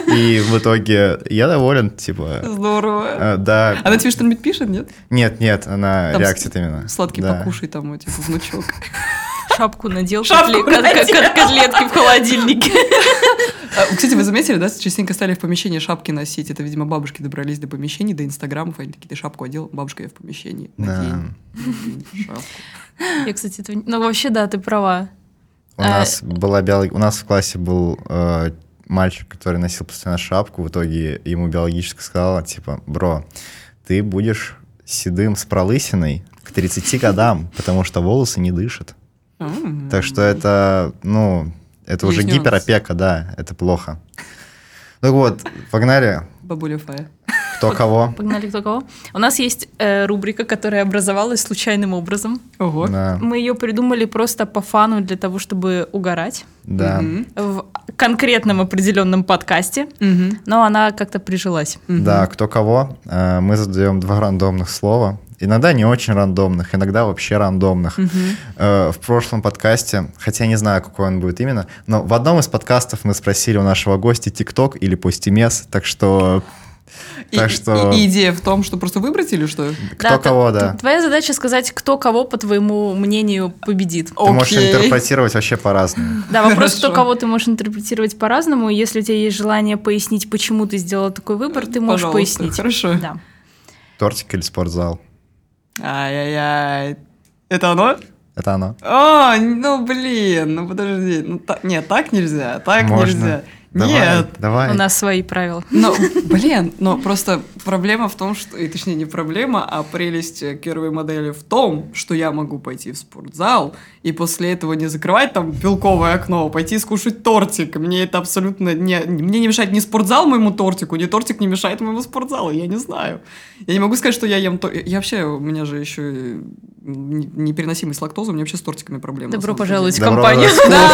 И в итоге я доволен, типа... Здорово. А, да. Она тебе что-нибудь пишет, нет? Нет, нет, она там реактит именно. Сладкий да. покушай там, типа, внучок. Шапку надел, Шапку надел. как котлетки в холодильнике. А, кстати, вы заметили, да, частенько стали в помещении шапки носить. Это, видимо, бабушки добрались до помещений, до инстаграмов. Они такие, ты шапку одел, бабушка, я в помещении. Надень, да. шапку. Я, кстати, это... ну вообще, да, ты права. У а... нас была биолог... у нас в классе был э, мальчик, который носил постоянно шапку. В итоге ему биологически сказала, типа, бро, ты будешь седым с пролысиной к 30 годам, [laughs] потому что волосы не дышат. Так что это, ну, Это уже гиперопека, да, это плохо. Ну вот, погнали. Бабуля Фая. Кто кого? Погнали кто кого. У нас есть э, рубрика, которая образовалась случайным образом. Ого. Да, Мы ее придумали просто по фану для того, чтобы угорать да. Мгм. в конкретном определенном подкасте, Мгм. но она как-то прижилась. Мгм. Да, кто кого. Э, Мы задаем два рандомных слова. Иногда не очень рандомных, иногда вообще рандомных. Мгм. Э, В прошлом подкасте, хотя я не знаю, какой он будет именно, но в одном из подкастов мы спросили у нашего гостя ТикТок или Постимес, так что И- Так что- и- и идея в том, что просто выбрать или что? кто Да, кого, т- да. Твоя задача сказать, кто кого, по твоему мнению, победит. Ты можешь Окей. интерпретировать вообще по-разному. Да, вопрос, кто кого ты можешь интерпретировать по-разному. и Если у тебя есть желание пояснить, почему ты сделала такой выбор, ты можешь Пожалуйста, пояснить. Хорошо. Да. Тортик или спортзал? Ай-яй-яй. Это оно? Это оно. А, ну блин, ну подожди. Ну, та- Нет, так нельзя, так Можно. нельзя. Давай, Нет. Давай. У нас свои правила. Но, блин, но просто проблема в том, что, и точнее не проблема, а прелесть э, первой модели в том, что я могу пойти в спортзал и после этого не закрывать там белковое окно, а пойти скушать тортик. Мне это абсолютно не... Мне не мешает ни спортзал моему тортику, ни тортик не мешает моему спортзалу, я не знаю. Я не могу сказать, что я ем... То... Я вообще, у меня же еще непереносимость лактозы, у меня вообще с тортиками проблемы. Добро пожаловать в компанию. Да,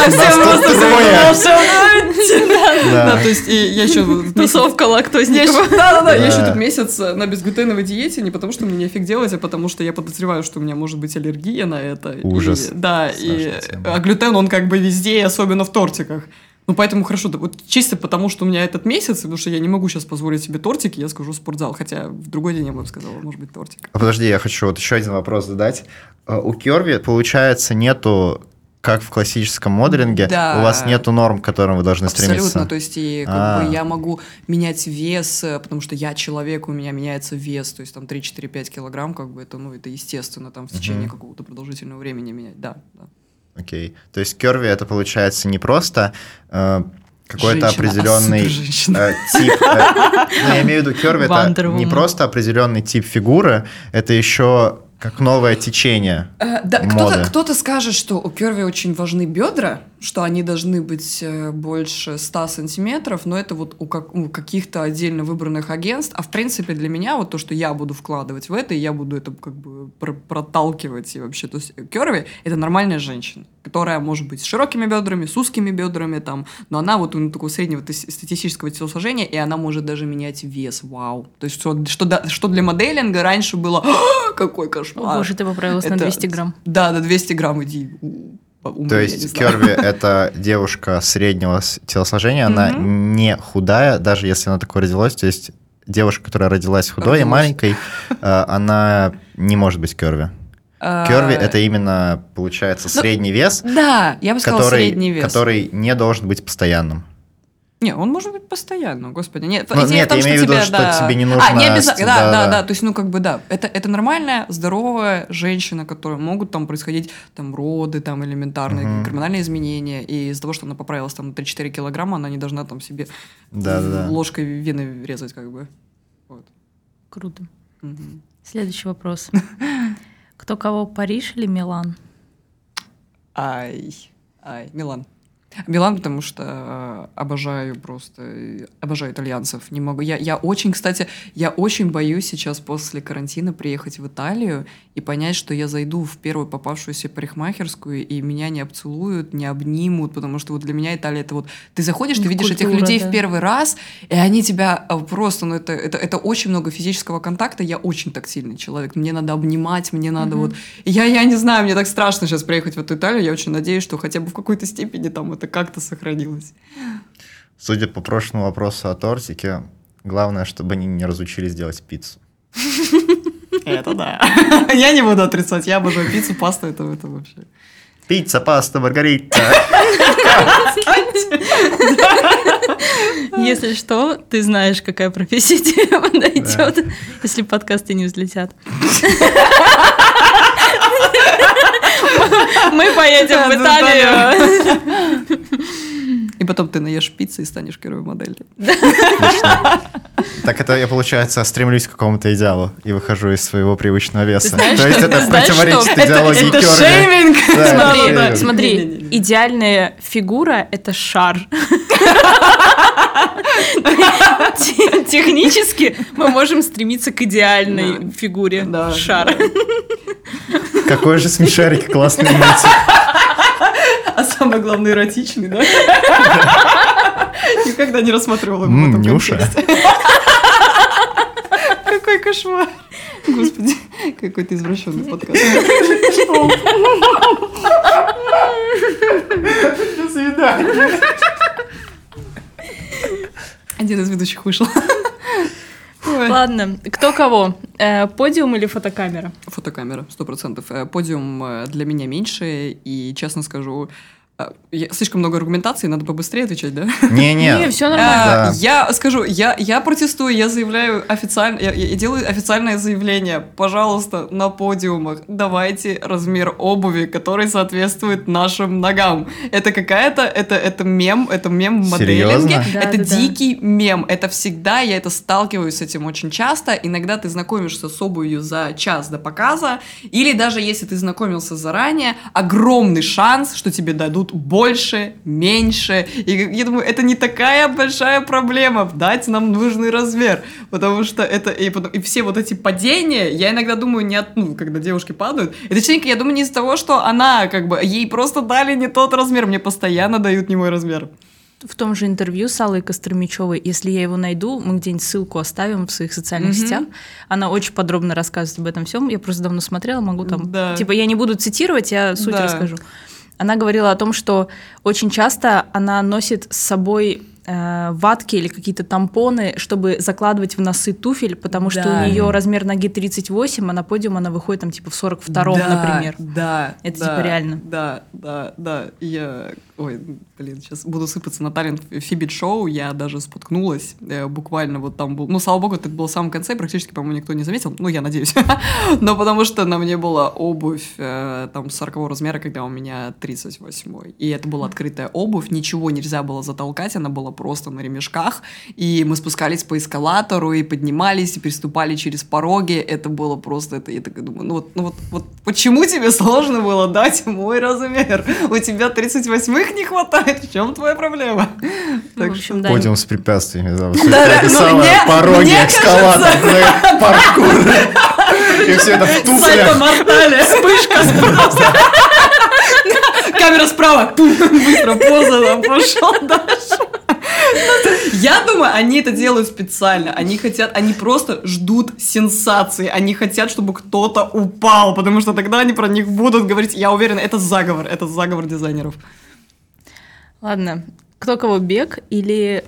волшебно. Да. То есть и я еще... [laughs] Тусовка лактозников. еще, да, да, да, я еще месяц э, на безглютеновой диете, не потому что мне нефиг делать, а потому что я подозреваю, что у меня может быть аллергия на это. И- Ужас. да, и тема. а глютен, он как бы везде, и особенно в тортиках. Ну, поэтому хорошо, да, вот чисто потому, что у меня этот месяц, потому что я не могу сейчас позволить себе тортики, я скажу спортзал, хотя в другой день я бы сказала, может быть, тортик. А Подожди, я хочу вот еще один вопрос задать. Э, У Керви, получается, нету, как в классическом моделинге, Да. у вас нету норм, к которым вы должны Абсолютно, стремиться. то есть и как А. бы я могу менять вес, э, потому что я человек, у меня меняется вес, то есть там 3-4-5 килограмм, как бы это, ну, это естественно, там в течение Мгм. какого-то продолжительного времени менять, да, да. Окей. То есть Керви это получается не просто э, какой-то а определенный суперженщина. э, тип. э, [laughs] ну, я имею в виду, Керви это не просто определенный тип фигуры, это еще как новое течение. Э, Да, моды. кто-то, кто-то скажет, что у Керви очень важны бедра, что они должны быть э, больше 100 сантиметров, но это вот у, как- у каких-то отдельно выбранных агентств. А в принципе для меня вот то, что я буду вкладывать в это, и я буду это как бы пр- проталкивать и вообще. То есть Керви — это нормальная женщина, которая может быть с широкими бедрами, с узкими бедрами, там, но она вот у такого среднего статистического телосложения, и она может даже менять вес. Вау. То есть что, что, что для моделинга раньше было «А, какой О кошмар. боже, ты поправилась на Это- 200 грамм. Да, на 200 грамм иди. У- умри, То есть. Керви [laughs] это девушка среднего телосложения, она не худая, даже если она такой родилась. То есть девушка, которая родилась худой и маленькой, э, она не может быть Керви. А, Керви это именно, получается, ну, средний вес, Да, я бы сказала который, средний вес. который не должен быть постоянным. Не, он может быть постоянно, господи. Нет, Ну, идея нет, в том, я что имею в виду, что да. тебе не А, нужно не обязательно, да, да, да, да. да, то есть, ну, как бы, да, это, это нормальная, здоровая женщина, которая могут там происходить там роды, там элементарные Мгм. гормональные изменения, и из-за того, что она поправилась там на 3-4 килограмма, она не должна там себе Да-да-да. ложкой вены резать, как бы. Вот. Круто. Мгм. Следующий вопрос. [laughs] Кто кого, Париж или Милан? Ай, ай, Милан. Милан, потому что э, обожаю просто, э, обожаю итальянцев. Не могу. Я, я очень, кстати, я очень боюсь сейчас после карантина приехать в Италию и понять, что я зайду в первую попавшуюся парикмахерскую, и меня не обцелуют, не обнимут, потому что вот для меня Италия это вот... Ты заходишь, ты Ну, видишь этих людей да. в первый раз, и они тебя э, просто, ну это, это, это очень много физического контакта, я очень тактильный человек, мне надо обнимать, мне надо Мгм. вот я, я не знаю, мне так страшно сейчас приехать в эту Италию. Я очень надеюсь, что хотя бы в какой-то степени там это как-то сохранилось. Судя по прошлому вопросу о тортике, главное, чтобы они не разучились делать пиццу. Это да. [laughs] Я не буду отрицать. Я обожаю пиццу, пасту, это, это вообще. Пицца, паста, маргарита. Если что, ты знаешь, какая профессия тебе подойдет, если подкасты не взлетят. [laughs] Мы поедем в Италию. И потом ты наешь пиццы и станешь первой моделью. Так это я, получается, стремлюсь к какому-то идеалу и выхожу из своего привычного веса. знаешь, То есть это знаешь, противоречит что? идеологии это шейминг! Да, Смотри, шейминг. идеальная фигура — это шар. Те- Технически мы можем стремиться к идеальной фигуре шара. Какой же смешарик классный мультик. А самое главное, эротичный, да? Никогда не рассматривала его в этом Нюша. Какой кошмар. Господи, какой ты извращенный подкаст. До свидания. Один из ведущих вышел. Ой. Ладно, кто кого? Э, Подиум или фотокамера? Фотокамера, сто процентов. Э, Подиум э, для меня меньше, и, честно скажу, слишком много аргументаций, надо побыстрее отвечать, да? Не-не. Не, все нормально. А, Да. Я скажу, я, я протестую, я заявляю официально, я, я делаю официальное заявление. Пожалуйста, на подиумах давайте размер обуви, который соответствует нашим ногам. Это какая-то, это, это мем, это мем в Серьезно? моделинге. Да, это да, да. дикий мем. Это всегда, я это сталкиваюсь с этим очень часто. Иногда ты знакомишься с обувью за час до показа, или даже если ты знакомился заранее, огромный шанс, что тебе дадут больше, меньше. И я думаю, это не такая большая проблема, дать нам нужный размер, потому что это и, потом- и все вот эти падения, я иногда думаю, не от, ну, когда девушки падают, это частенько, я думаю, не из-за того, что она, как бы, ей просто дали не тот размер, мне постоянно дают не мой размер. В том же интервью с Аллой Костромичевой, если я его найду, мы где-нибудь ссылку оставим в своих социальных Мгм. сетях. Она очень подробно рассказывает об этом всем. Я просто давно смотрела, могу там... Да. Типа я не буду цитировать, я суть Да. расскажу. Она говорила о том, что очень часто она носит с собой э, ватки или какие-то тампоны, чтобы закладывать в носы туфель, потому что Да. у нее размер ноги 38, а на подиум она выходит там типа в 42 Да, например. Да. Это да, типа реально. Да, да, да. Я, ой, блин, сейчас буду сыпаться на талент Фибит шоу. Я даже споткнулась. э, буквально вот там был. Ну, слава богу, это было в самом конце, практически, по-моему, никто не заметил. Ну, я надеюсь. [laughs] Но потому что на мне была обувь э, там 40 размера, когда у меня 38. И это была открытая обувь, ничего нельзя было затолкать, она была просто на ремешках. И мы спускались по эскалатору и поднимались, и переступали через пороги. Это было просто, это, я так думаю, ну вот, ну вот, вот почему тебе сложно было дать мой размер? У тебя 38-х не хватает, в чем твоя проблема? Ну, в общем, да. Подиум с препятствиями. Да, Да, ну, мне- пороги, мне [laughs] паркур. И все это в туфлях. мортале. Вспышка справа. Камера справа. Быстро поза там пошел дальше. Я думаю, они это делают специально. Они хотят, они просто ждут сенсации. Они хотят, чтобы кто-то упал, потому что тогда они про них будут говорить. Я уверена, это заговор, это заговор дизайнеров. Ладно, кто кого бег или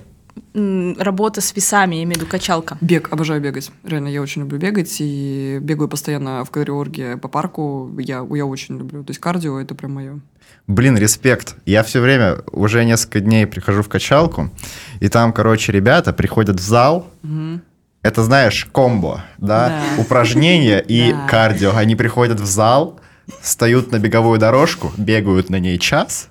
работа с весами, я имею в виду качалка? Бег, обожаю бегать. Реально, я очень люблю бегать и бегаю постоянно в кардиорге по парку. Я, я очень люблю. То есть кардио это прям мое. Блин, респект. Я все время, уже несколько дней прихожу в качалку, и там, короче, ребята приходят в зал, это, знаешь, комбо, да, Да. упражнения и [laughs] Да. кардио. Они приходят в зал, встают на беговую дорожку, бегают на ней час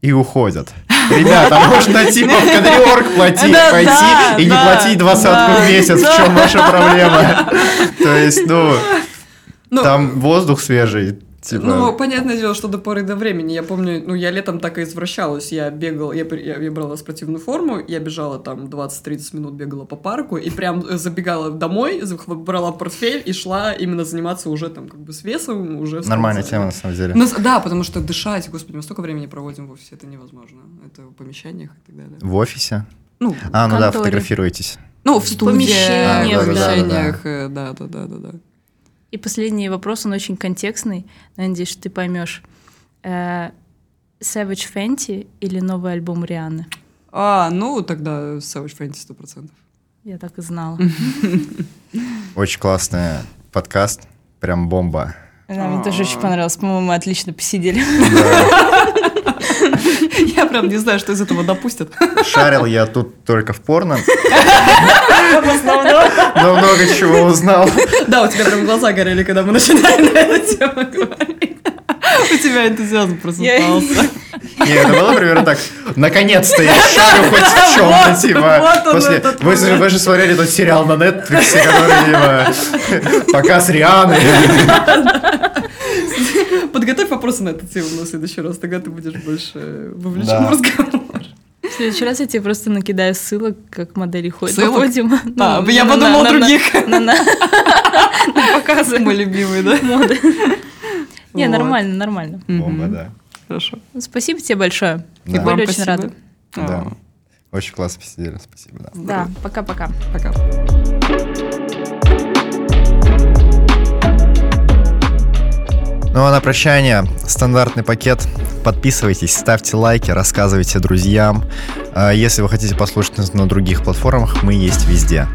и уходят. Ребята, можно типа в кадриорг платить, пойти и не платить двадцатку в месяц. В чем ваша проблема? [laughs] То есть, ну, Ну, там воздух свежий. Типа, Ну, понятное дело, что до поры до времени. Я помню, ну, я летом так и извращалась. Я бегала, я, я, я брала спортивную форму, я бежала там 20-30 минут, бегала по парку, и прям э, забегала домой, брала портфель и шла именно заниматься уже там как бы с весом, уже... нормальная тема, на самом деле. Ну, с- да, потому что дышать, господи, мы столько времени проводим в офисе, это невозможно. Это в помещениях и так далее. В офисе? Ну, А, ну да, конторе. фотографируетесь. ну в студиях, помещениях, в да. помещениях, э, И последний вопрос, он очень контекстный. Надеюсь, что ты поймешь. Э, Savage Fenty или новый альбом Рианы? А, ну, тогда Savage Fantasy 100%. Я так и знала. [laughs] Очень классный подкаст. Прям бомба. Да, мне тоже очень понравилось. По-моему, мы отлично посидели. [laughs] Я прям не знаю, что из этого допустят. Шарил я тут только в порно. [laughs] Но много чего узнал. Да, у тебя прям глаза горели, когда мы начинали на эту тему говорить. У тебя энтузиазм просыпался. Не, это было примерно так. Наконец-то я шарю хоть в чем-то, типа. После... Вы, же, вы же смотрели тот сериал на Netflix, который, типа, показ Рианы. Подготовь вопросы на эту тему на следующий раз, тогда ты будешь больше вовлечен в разговор. В следующий раз я тебе просто накидаю ссылок, как модели ходят Ссылок? по подиуму. А, Ну, я на- подумала на- других. На на- [laughs] на показы Мой любимый, да? моды. [laughs] Не, Вот. нормально, нормально. Бомба, да. Хорошо. Ну, Спасибо тебе большое. Да. Были очень рады. Да. А, Очень классно посидели, спасибо, да. Да, пока-пока. Пока. Ну а на прощание стандартный пакет. Подписывайтесь, ставьте лайки, рассказывайте друзьям. А Если вы хотите послушать нас на других платформах, мы есть везде.